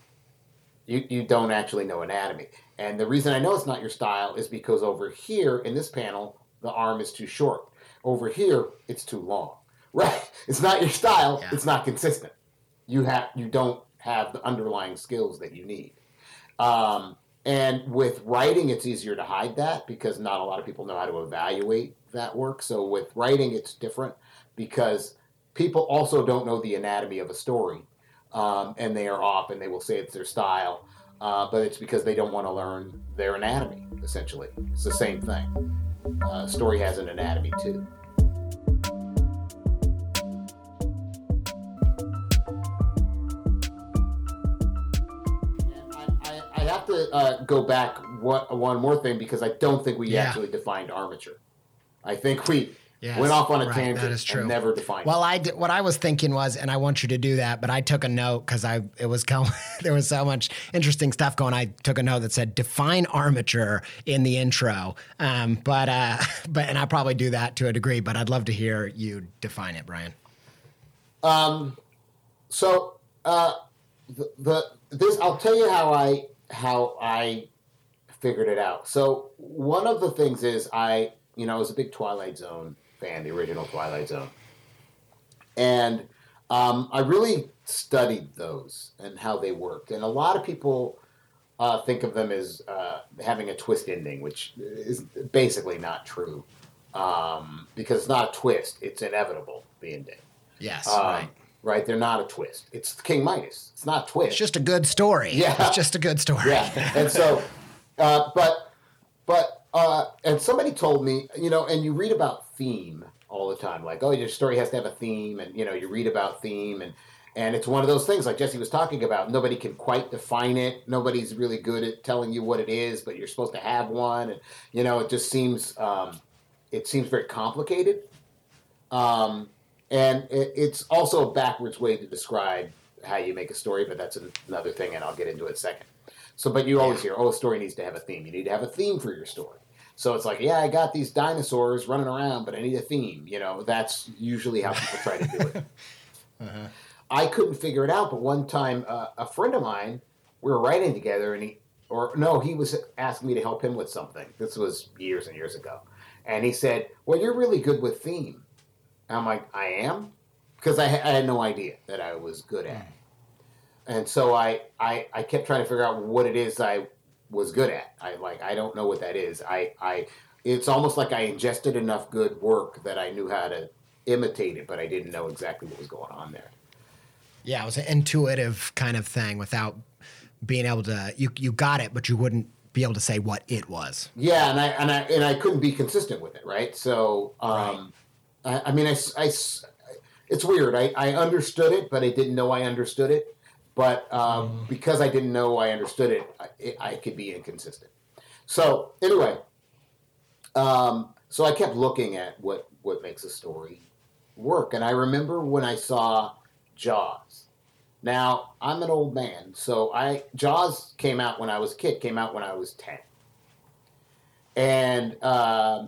You you don't actually know anatomy." And the reason I know it's not your style is because over here in this panel, the arm is too short. Over here, it's too long. [LAUGHS] Right? It's not your style. Yeah. It's not consistent. You have you don't have the underlying skills that you need. Um, and with writing, it's easier to hide that because not a lot of people know how to evaluate that work. So with writing, it's different because people also don't know the anatomy of a story, um, and they are off, and they will say it's their style, uh, but it's because they don't want to learn their anatomy. Essentially, it's the same thing. Uh, story has an anatomy too. To uh, go back one, one more thing because I don't think we Yeah. actually defined armature. I think we Yes, went off on a right, tangent that is true. and never defined Well, it. I did, what I was thinking was, and I want you to do that, but I took a note because I it was go, [LAUGHS] there was so much interesting stuff going. I took a note that said define armature in the intro. Um, but uh, [LAUGHS] but and I probably do that to a degree. But I'd love to hear you define it, Brian. Um, so uh, the, the this I'll tell you how I how I figured it out. So one of the things is I you know I was a big Twilight Zone fan, the original Twilight Zone, and um, I really studied those and how they worked. And a lot of people uh, think of them as uh, having a twist ending, which is basically not true um, because it's not a twist; it's inevitable. The ending. Yes, Um, right. Right. They're not a twist. It's King Midas. It's not a twist. It's just a good story. Yeah. it's just a good story. yeah. And so, uh, but, but, uh, and somebody told me, you know, and you read about theme all the time, like, oh, your story has to have a theme, and you know, you read about theme, and and it's one of those things, like Jesse was talking about. Nobody can quite define it. Nobody's really good at telling you what it is, but you're supposed to have one, and you know, it just seems, um, it seems very complicated. Um, and it, it's also a backwards way to describe how you make a story, but that's another thing, and I'll get into it in a second. So, but you always hear, oh, a story needs to have a theme. You need to have a theme for your story. So it's like, yeah, I got these dinosaurs running around, but I need a theme. You know, that's usually how people try to do it. [LAUGHS] I couldn't figure it out, but one time uh, a friend of mine, we were writing together, and he, or no, he was asking me to help him with something. This was years and years ago, and he said, "Well, you're really good with theme." And I'm like, "I am," because I, I had no idea that I was good at it. And so I, I, I kept trying to figure out what it is I was good at. I like I don't know what that is. I I it's almost like I ingested enough good work that I knew how to imitate it, but I didn't know exactly what was going on there. Yeah, it was an intuitive kind of thing without being able to you you got it, but you wouldn't be able to say what it was. Yeah, and I and I and I couldn't be consistent with it, right? So, um, I, I mean, I, I, it's weird. I, I understood it, but I didn't know I understood it. But um, mm. because I didn't know I understood it, I, I could be inconsistent. So anyway, um, so I kept looking at what what makes a story work, and I remember when I saw Jaws. Now I'm an old man, so I Jaws came out when I was a kid. Came out when I was ten, and uh,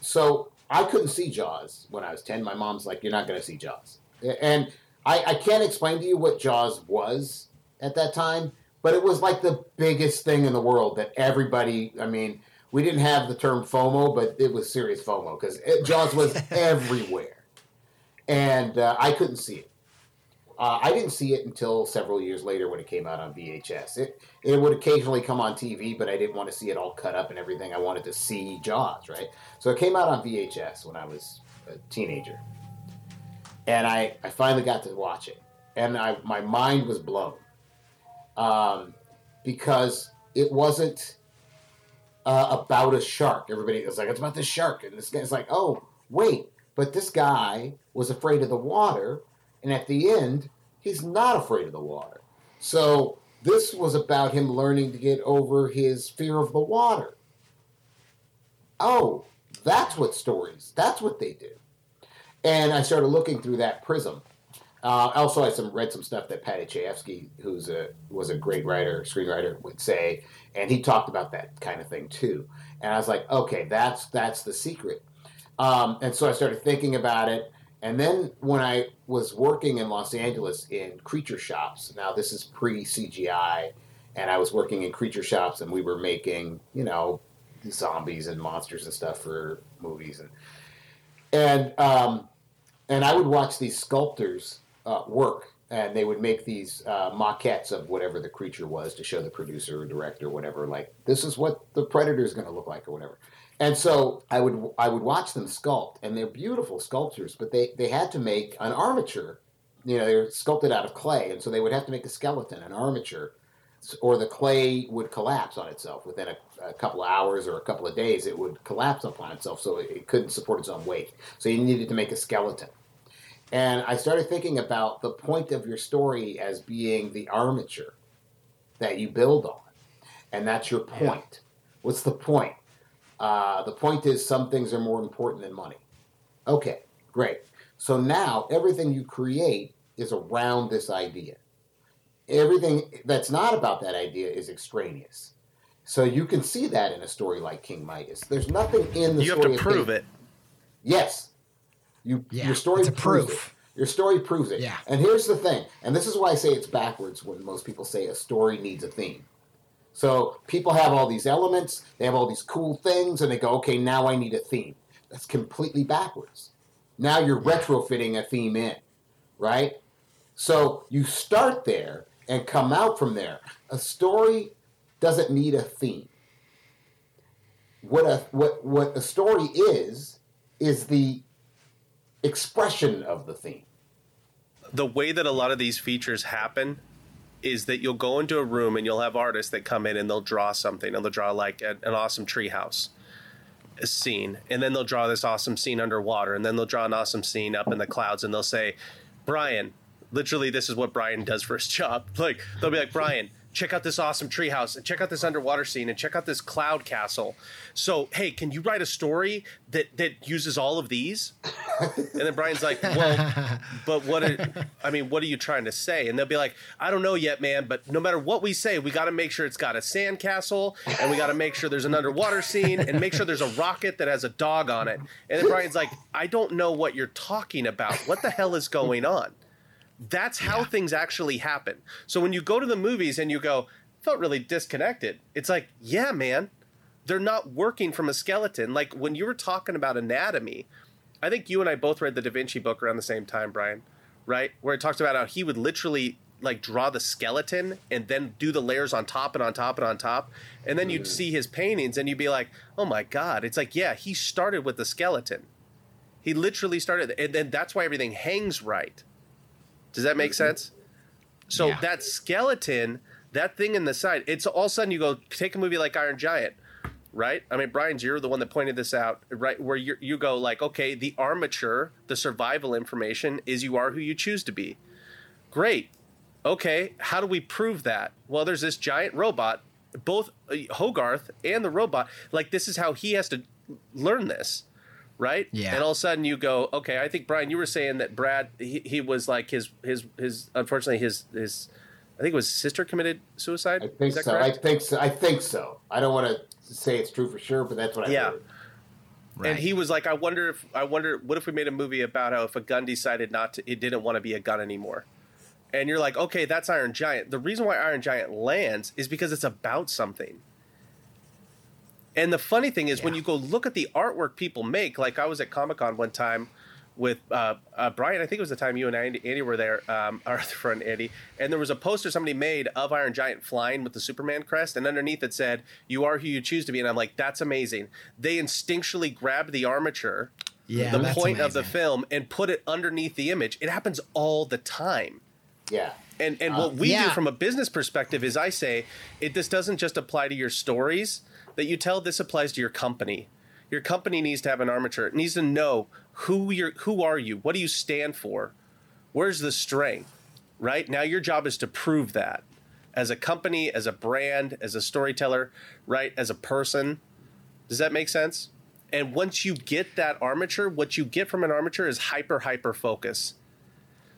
so I couldn't see Jaws when I was ten. My mom's like, "You're not going to see Jaws," and I, I can't explain to you what Jaws was at that time, but it was like the biggest thing in the world that everybody. I mean, we didn't have the term FOMO, but it was serious FOMO because Jaws was [LAUGHS] everywhere, and uh, I couldn't see it. Uh, I didn't see it until several years later when it came out on VHS. It it would occasionally come on TV, but I didn't want to see it all cut up and everything. I wanted to see Jaws, right? So it came out on VHS when I was a teenager, and I, I finally got to watch it, and I my mind was blown, um, because it wasn't uh, about a shark. Everybody was like, it's about the shark, and this guy's like, oh wait, but this guy was afraid of the water and at the end, he's not afraid of the water. So this was about him learning to get over his fear of the water. Oh, that's what stories, that's what they do. And I started looking through that prism. Uh, also, I some, read some stuff that Paddy Chayefsky, who's a was a great writer, screenwriter, would say, and he talked about that kind of thing too. And I was like, okay, that's that's the secret. Um, and so I started thinking about it, and then when I was working in Los Angeles in creature shops, now this is pre CGI, and I was working in creature shops and we were making, you know, zombies and monsters and stuff for movies. And and um, and I would watch these sculptors uh, work and they would make these uh, maquettes of whatever the creature was to show the producer or director or whatever like this is what the predator is going to look like or whatever and so I would I would watch them sculpt, and they're beautiful sculptures, but they they had to make an armature. You know, they're sculpted out of clay, and so they would have to make a skeleton, an armature, or the clay would collapse on itself within a, a couple of hours or a couple of days. It would collapse upon itself, so it, it couldn't support its own weight. So you needed to make a skeleton. And I started thinking about the point of your story as being the armature that you build on, and that's your point. What's the point? Uh, the point is, some things are more important than money. Okay, great. So now everything you create is around this idea. Everything that's not about that idea is extraneous. So you can see that in a story like King Midas. There's nothing in the you story. You have to prove it. Yes. You yeah, your story proves proof. it. Your story proves it. Yeah. And here's the thing, and this is why I say it's backwards when most people say a story needs a theme. So people have all these elements, they have all these cool things, and they go, okay, now I need a theme. That's completely backwards. Now you're retrofitting a theme in, right? So you start there and come out from there. A story doesn't need a theme. What a what what a story is is the expression of the theme. The way that a lot of these features happen is that you'll go into a room and you'll have artists that come in and they'll draw something and they'll draw like a, an awesome treehouse scene. And then they'll draw this awesome scene underwater and then they'll draw an awesome scene up in the clouds and they'll say brian literally this is what brian does for his job. [LAUGHS] Like they'll be like brian check out this awesome treehouse and check out this underwater scene and check out this cloud castle. So, hey, can you write a story that that uses all of these? And then Brian's like, well, but what? Are, I mean, what are you trying to say? And they'll be like, I don't know yet, man. But no matter what we say, we got to make sure it's got a sand castle and we got to make sure there's an underwater scene and make sure there's a rocket that has a dog on it. And then Brian's like, I don't know what you're talking about. What the hell is going on? That's how yeah. things actually happen. So when you go to the movies and you go, felt really disconnected, it's like, yeah, man, they're not working from a skeleton. Like when you were talking about anatomy, I think you and I both read the Da Vinci book around the same time, Brian, right? Where it talks about how he would literally like draw the skeleton and then do the layers on top and on top and on top and then you'd mm. see his paintings and you'd be like oh my god it's like yeah he started with the skeleton he literally started and then that's why everything hangs right does that make sense so Yeah. that skeleton that thing in the side it's all of a sudden you go take a movie like iron giant right? I mean, Brian's you're the one that pointed this out, right? Where you you go like, okay, the armature, the survival information is you are who you choose to be. Great. Okay, how do we prove that? Well, there's this giant robot, both uh, Hogarth and the robot. Like this is how he has to learn this, right? Yeah. And all of a sudden you go, okay, I think Brian, you were saying that Brad, he, he was like his his his unfortunately his his. I think it was his sister committed suicide. I think Is that so. correct? I think so. I think so. I don't want to say it's true for sure, but that's what I Yeah. heard. And he was like, I wonder if I wonder what if we made a movie about how if a gun decided not to, it didn't want to be a gun anymore. And you're like, okay, that's Iron Giant. The reason why Iron Giant lands is because it's about something. And the funny thing is, when you go look at the artwork people make, like I was at Comic Con one time with uh, uh, Brian. I think it was the time you and Andy, Andy were there, um, [LAUGHS] our friend Andy, and there was a poster somebody made of Iron Giant flying with the Superman crest, and underneath it said, "You are who you choose to be." And I'm like, "That's amazing." They instinctually grabbed the armature, Yeah, the that's point of the film, and put it underneath the image. It happens all the time. Yeah. And and what we do from a business perspective is I say it this doesn't just apply to your stories that you tell, this applies to your company. Your company needs to have an armature. It needs to know who you're who are you? What do you stand for? Where's the strength? Right? Now your job is to prove that. As a company, as a brand, as a storyteller, right? As a person. Does that make sense? And once you get that armature, what you get from an armature is hyper hyper focus.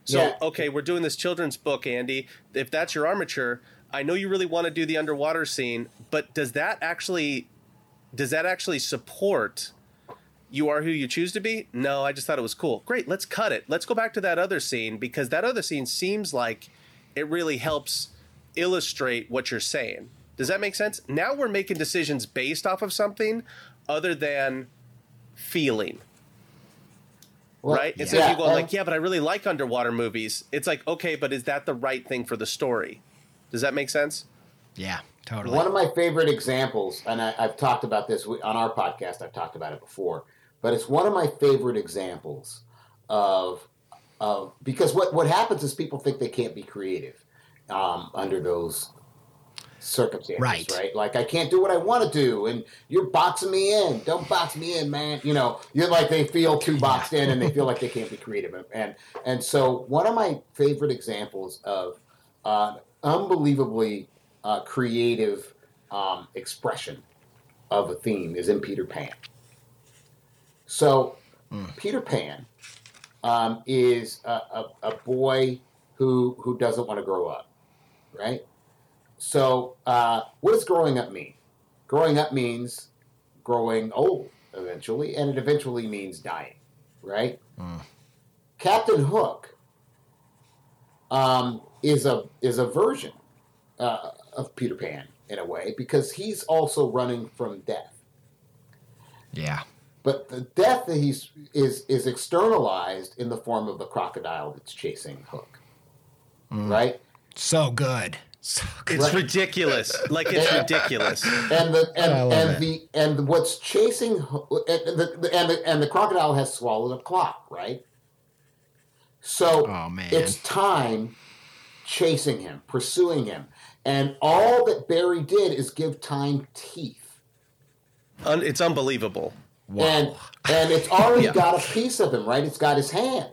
So, Yeah. okay, we're doing this children's book, Andy. If that's your armature, I know you really want to do the underwater scene, but does that actually does that actually support you are who you choose to be? No, I just thought it was cool. Great, let's cut it. Let's go back to that other scene because that other scene seems like it really helps illustrate what you're saying. Does that make sense? Now we're making decisions based off of something other than feeling Well, right? Instead yeah, of you going like, yeah, but I really like underwater movies. It's like, okay, but is that the right thing for the story? Does that make sense? Yeah, totally. One of my favorite examples, and I, I've talked about this on our podcast. I've talked about it before, but it's one of my favorite examples of of because what what happens is people think they can't be creative um, under those circumstances, Right. right? Like I can't do what I want to do, and you're boxing me in. Don't box me in, man. You know, you're like they feel too boxed in, and they feel like they [LAUGHS] can't be creative. And and, and so one of my favorite examples of uh, unbelievably uh, creative um, expression of a theme is in Peter Pan. So Peter Pan um, is a, a, a boy who who doesn't want to grow up, right? So uh, what does growing up mean? Growing up means growing old eventually, and it eventually means dying, right? Captain Hook um, is a is a version uh, of Peter Pan in a way because he's also running from death. yeah. But the death that he's is is externalized in the form of the crocodile that's chasing Hook, right? So good. So good. It's Right. ridiculous. Like it's ridiculous. And the and, I love and it. the and what's chasing and the, the and the and the crocodile has swallowed a clock, right? So Oh, man. it's time chasing him, pursuing him, and all that Barry did is give time teeth. Un- it's unbelievable. Wow. And and it's already [LAUGHS] Yeah. got a piece of him, right? It's got his hand,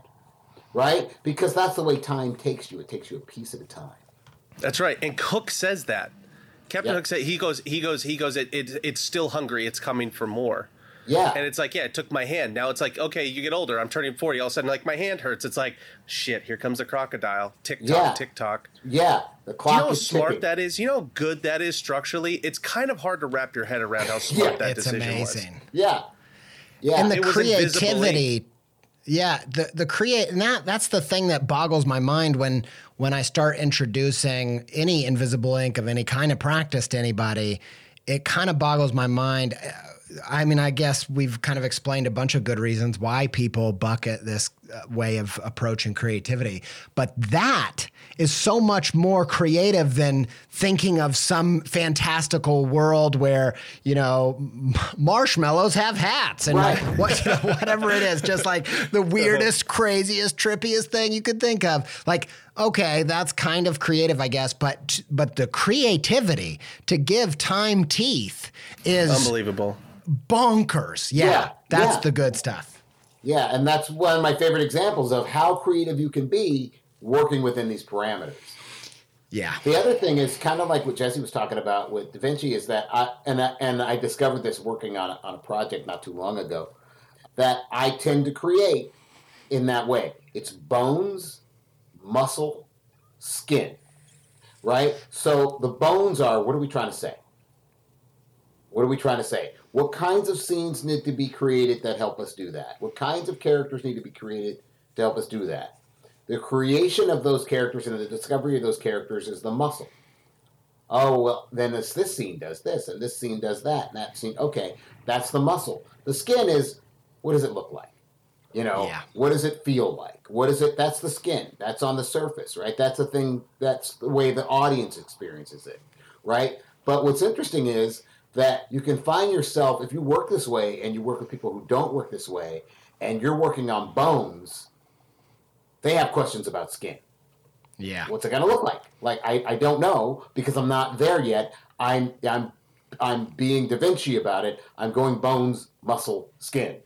right? Because that's the way time takes you. It takes you a piece at a time. That's right. And Hook says that. Captain Yeah. Hook said he goes he goes he goes it, it it's still hungry. It's coming for more. Yeah. And it's like, yeah, it took my hand. Now it's like, okay, you get older. I'm turning 40. All of a sudden, like, my hand hurts. It's like, shit, here comes a crocodile. Tick tock, Yeah. tick tock. yeah. The Do you clock know how is smart ticking. that is? You know how good that is structurally? It's kind of hard to wrap your head around how [LAUGHS] smart Yeah. that it's decision amazing. Yeah. Yeah. and the It was invisibly- creativity yeah the the create and that that's the thing that boggles my mind when when i start introducing any invisible ink of any kind of practice to anybody it kind of boggles my mind Uh, I mean, I guess we've kind of explained a bunch of good reasons why people bucket this uh, way of approaching creativity. But that is so much more creative than thinking of some fantastical world where, you know, marshmallows have hats and right. like, what, you know, whatever it is, just like the [LAUGHS] weirdest, craziest, trippiest thing you could think of. Like, okay, that's kind of creative, I guess, but but the creativity to give time teeth is unbelievable bonkers. Yeah, yeah that's yeah. the good stuff. Yeah, and that's one of my favorite examples of how creative you can be working within these parameters. Yeah. The other thing is kind of like what Jesse was talking about with Da Vinci is that I and I, and I discovered this working on a, on a project not too long ago that I tend to create in that way. It's bones, muscle, skin. Right? So the bones are what are we trying to say? What are we trying to say? What kinds of scenes need to be created that help us do that? What kinds of characters need to be created to help us do that? The creation of those characters and the discovery of those characters is the muscle. Oh, well, then this, this scene does this, and this scene does that, and that scene, okay, that's the muscle. The skin is what does it look like? You know, yeah. what does it feel like? What is it? That's the skin. That's on the surface, right? That's the thing, that's the way the audience experiences it, right? But what's interesting is that you can find yourself if you work this way and you work with people who don't work this way and you're working on bones they have questions about skin yeah what's it going to look like like I, I don't know because i'm not there yet i'm i'm i'm being da vinci about it i'm going bones muscle skin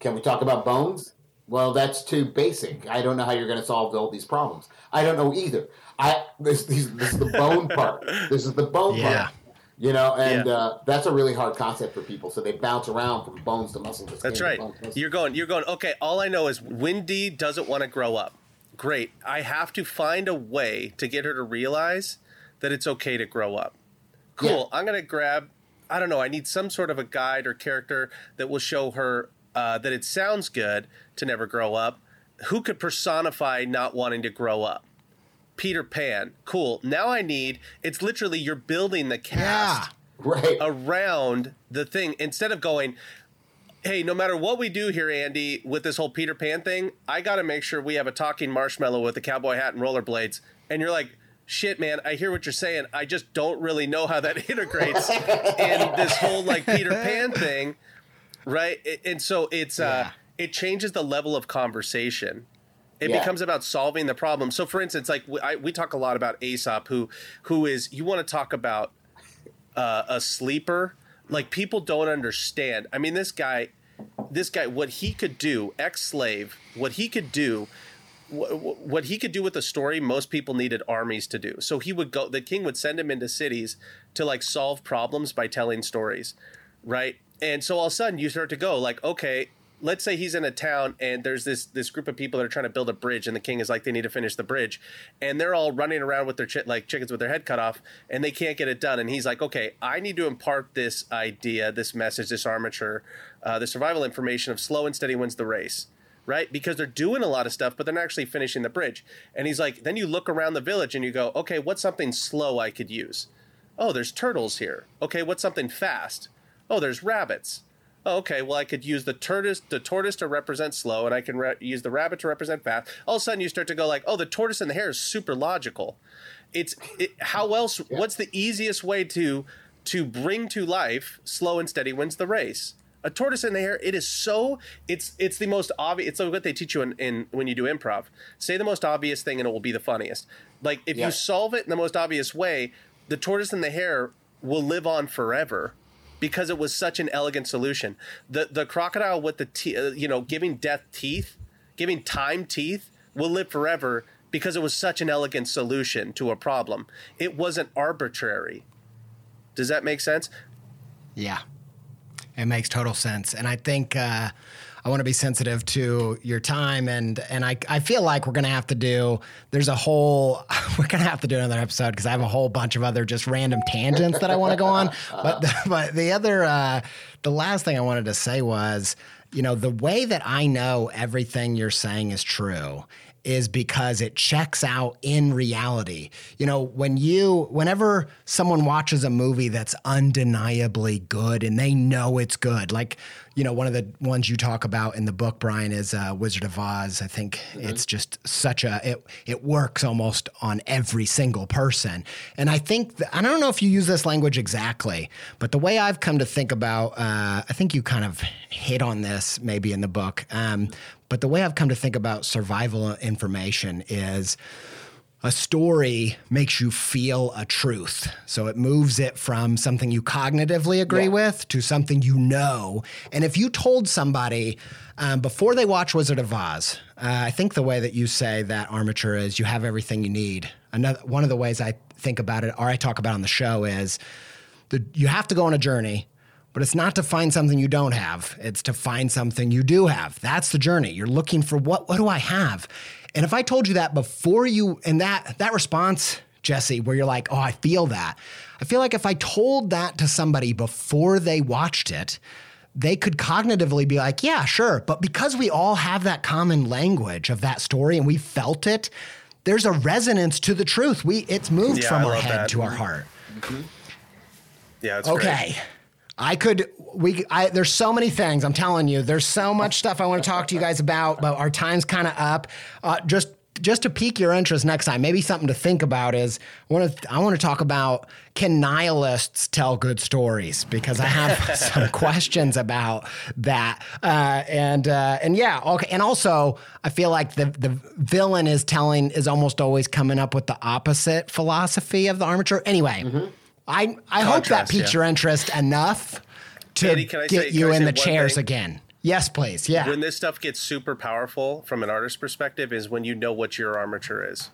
can we talk about bones well that's too basic i don't know how you're going to solve all these problems i don't know either i this, this, this is the bone part this is the bone yeah. part you know, and yeah. uh, that's a really hard concept for people. So they bounce around from bones to muscle. To that's right. You're going. You're going. Okay. All I know is Wendy doesn't want to grow up. Great. I have to find a way to get her to realize that it's okay to grow up. Cool. Yeah. I'm gonna grab. I don't know. I need some sort of a guide or character that will show her uh, that it sounds good to never grow up. Who could personify not wanting to grow up? Peter Pan. Cool. Now I need it's literally you're building the cast yeah, right. around the thing instead of going Hey, no matter what we do here, Andy, with this whole Peter Pan thing, I got to make sure we have a talking marshmallow with a cowboy hat and rollerblades. And you're like, shit, man, I hear what you're saying. I just don't really know how that [LAUGHS] integrates in this whole like Peter Pan thing, right? And so it's uh, yeah. uh, it changes the level of conversation it yeah. becomes about solving the problem. So, for instance, like we, I, we talk a lot about Aesop, who who is you want to talk about uh, a sleeper. Like people don't understand. I mean, this guy, this guy, what he could do, ex-slave, what he could do what he could do with a story most people needed armies to do so he would go the king would send him into cities to like solve problems by telling stories right and so all of a sudden you start to go like okay let's say he's in a town and there's this this group of people that are trying to build a bridge and the king is like they need to finish the bridge. And they're all running around with their chi- like chickens with their head cut off and they can't get it done. And he's like okay i need to impart this idea this message this armature uh, the survival information of slow and steady wins the race right? Because they're doing a lot of stuff but they're not actually finishing the bridge. And he's like then you look around the village and you go okay what's something slow i could use? Oh there's turtles here. Okay what's something fast oh there's rabbits oh, okay, well, I could use the tortoise, the tortoise to represent slow, and I can re- use the rabbit to represent fast. All of a sudden, you start to go like, oh, the tortoise and the hare is super logical. It's it, how else? Yeah. What's the easiest way to to bring to life slow and steady wins the race? A tortoise and the hare. It is so. It's it's the most obvious. It's like what they teach you in, in when you do improv. Say the most obvious thing, and it will be the funniest. Like if yeah. you solve it in the most obvious way, the tortoise and the hare will live on forever because it was such an elegant solution. The the crocodile with the te- uh, you know giving death teeth, giving time teeth will live forever because it was such an elegant solution to a problem. It wasn't arbitrary. Does that make sense? Yeah, it makes total sense, and I think. Uh, I want to be sensitive to your time and and I, I feel like we're gonna have to do there's a whole [LAUGHS] we're gonna have to do another episode because I have a whole bunch of other just random tangents that I want to go on. [LAUGHS] But the, but the other uh, the last thing I wanted to say was, you know, the way that I know everything you're saying is true is because it checks out in reality. You know, when you, whenever someone watches a movie that's undeniably good and they know it's good, like, you know, one of the ones you talk about in the book, Brian, is uh, Wizard of Oz. I think mm-hmm. it's just such a, it, it works almost on every single person. And I think, I don't know if you use this language exactly, but the way I've come to think about, uh, I think you kind of hit on this maybe in the book. Um, but the way I've come to think about survival information is a story makes you feel a truth. So it moves it from something you cognitively agree yeah. with to something you know. And if you told somebody um, before they watch Wizard of Oz, uh, I think the way that you say that armature is you have everything you need. Another one of the ways I think about it, or I talk about on the show, is that you have to go on a journey but it's not to find something you don't have. It's to find something you do have. That's the journey. You're looking for what what do I have? And if I told you that before you and that that response, Jesse, where you're like, "Oh, I feel that." I feel like if I told that to somebody before they watched it, they could cognitively be like, "Yeah, sure." But because we all have that common language of that story and we felt it, there's a resonance to the truth. We it's moved yeah, from I our head that. to our heart. Mm-hmm. Yeah, okay. Great. I could we I there's so many things I'm telling you. There's so much stuff I want to talk to you guys about but our time's kind of up. Uh, just just to pique your interest next time maybe something to think about is I want to I want to talk about can nihilists tell good stories? Because I have [LAUGHS] some questions about that. Uh, and uh, and yeah okay and also I feel like the the villain is telling is almost always coming up with the opposite philosophy of the armature. Anyway mm-hmm. I I hope that piques yeah. your interest enough to Andy, get say, you in the chairs thing? again. Yes, please. Yeah. When this stuff gets super powerful from an artist's perspective is when you know what your armature is.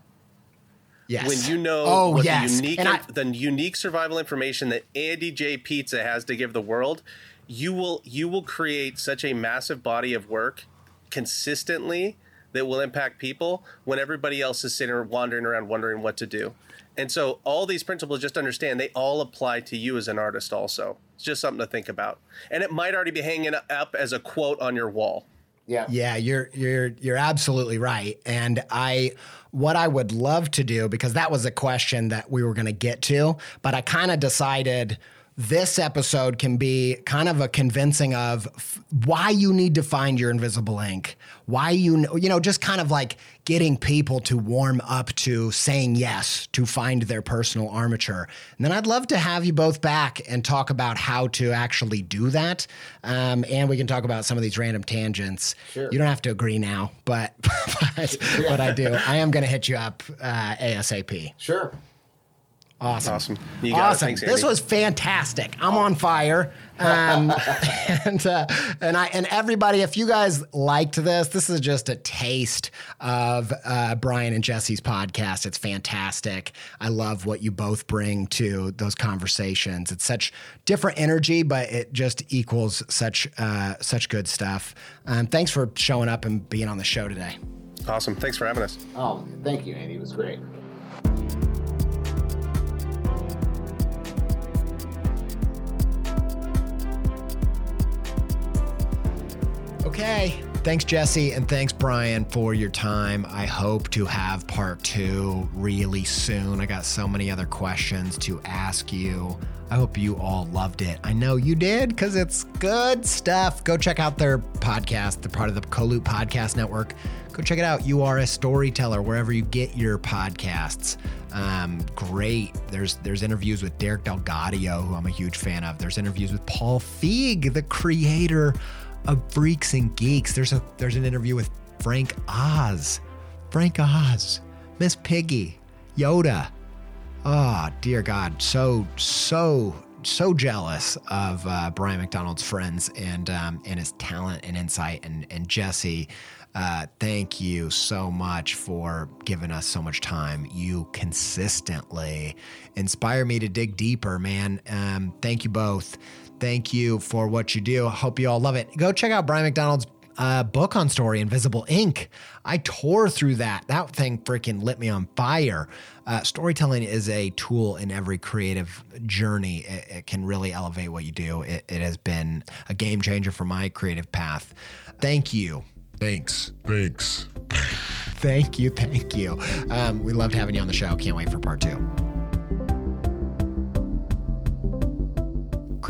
Yes. When you know oh, what yes. the unique I, the unique survival information that Andy J Pizza has to give the world, you will you will create such a massive body of work consistently that will impact people when everybody else is sitting or wandering around wondering what to do. And so all these principles, just understand, they all apply to you as an artist also. It's just something to think about. And it might already be hanging up as a quote on your wall. Yeah. Yeah, you're you're you're absolutely right. And I what I would love to do because that was a question that we were going to get to, but I kind of decided this episode can be kind of a convincing of f- why you need to find your invisible ink. Why you you know just kind of like getting people to warm up to saying yes to find their personal armature. And then i'd love to have you both back and talk about how to actually do that. Um, and we can talk about some of these random tangents. Sure. you don't have to agree now but [LAUGHS] but, yeah. but i do. I am going to hit you up uh, asap sure Awesome. Awesome. awesome. Thanks, this was fantastic. I'm on fire. Um, [LAUGHS] and uh, and I and everybody, if you guys liked this, this is just a taste of uh, Brian and Jesse's podcast. It's fantastic. I love what you both bring to those conversations. It's such different energy, but it just equals such uh, such good stuff. Um, thanks for showing up and being on the show today. Awesome. Thanks for having us. Oh, thank you, Andy. It was great. Okay. Thanks, Jesse, and thanks, Brian, for your time. I hope to have part two really soon. I got so many other questions to ask you. I hope you all loved it. I know you did because it's good stuff. Go check out their podcast. They're part of the Coloop Podcast Network. Go check it out. You are a storyteller wherever you get your podcasts. Um, great. There's there's interviews with Derek DelGaudio, who I'm a huge fan of. There's interviews with Paul Feig, the creator of Freaks and Geeks. There's a there's an interview with Frank Oz. Frank Oz, Miss Piggy, Yoda. Oh, dear God. So, so, so jealous of uh, Brian McDonald's friends and um, and his talent and insight. And, and Jesse, uh, thank you so much for giving us so much time. You consistently inspire me to dig deeper, man. Um, thank you both. Thank you for what you do. I hope you all love it. Go check out Brian McDonald's a book on story, Invisible Ink. I tore through that. That thing freaking lit me on fire. Uh, storytelling is a tool in every creative journey. It, it can really elevate what you do. It, it has been a game changer for my creative path. Thank you. Thanks. Thanks. Thank you. Thank you. Um, we loved having you on the show. Can't wait for part two.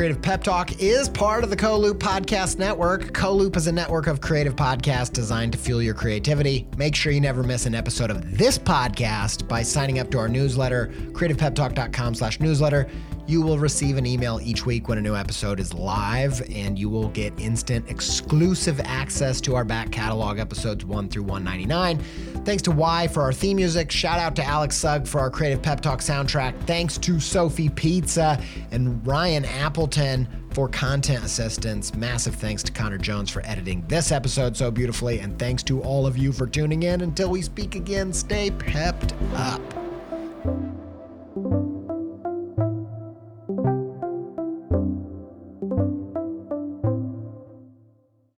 Creative Pep Talk is part of the CoLoop Podcast Network. CoLoop is a network of creative podcasts designed to fuel your creativity. Make sure you never miss an episode of this podcast by signing up to our newsletter, creativepeptalk.com slash newsletter. You will receive an email each week when a new episode is live, and you will get instant exclusive access to our back catalog episodes 1 through 199. Thanks to Y for our theme music. Shout out to Alex Sugg for our Creative Pep Talk soundtrack. Thanks to Sophie Pizza and Ryan Appleton for content assistance. Massive thanks to Connor Jones for editing this episode so beautifully. And thanks to all of you for tuning in. Until we speak again, stay pepped up.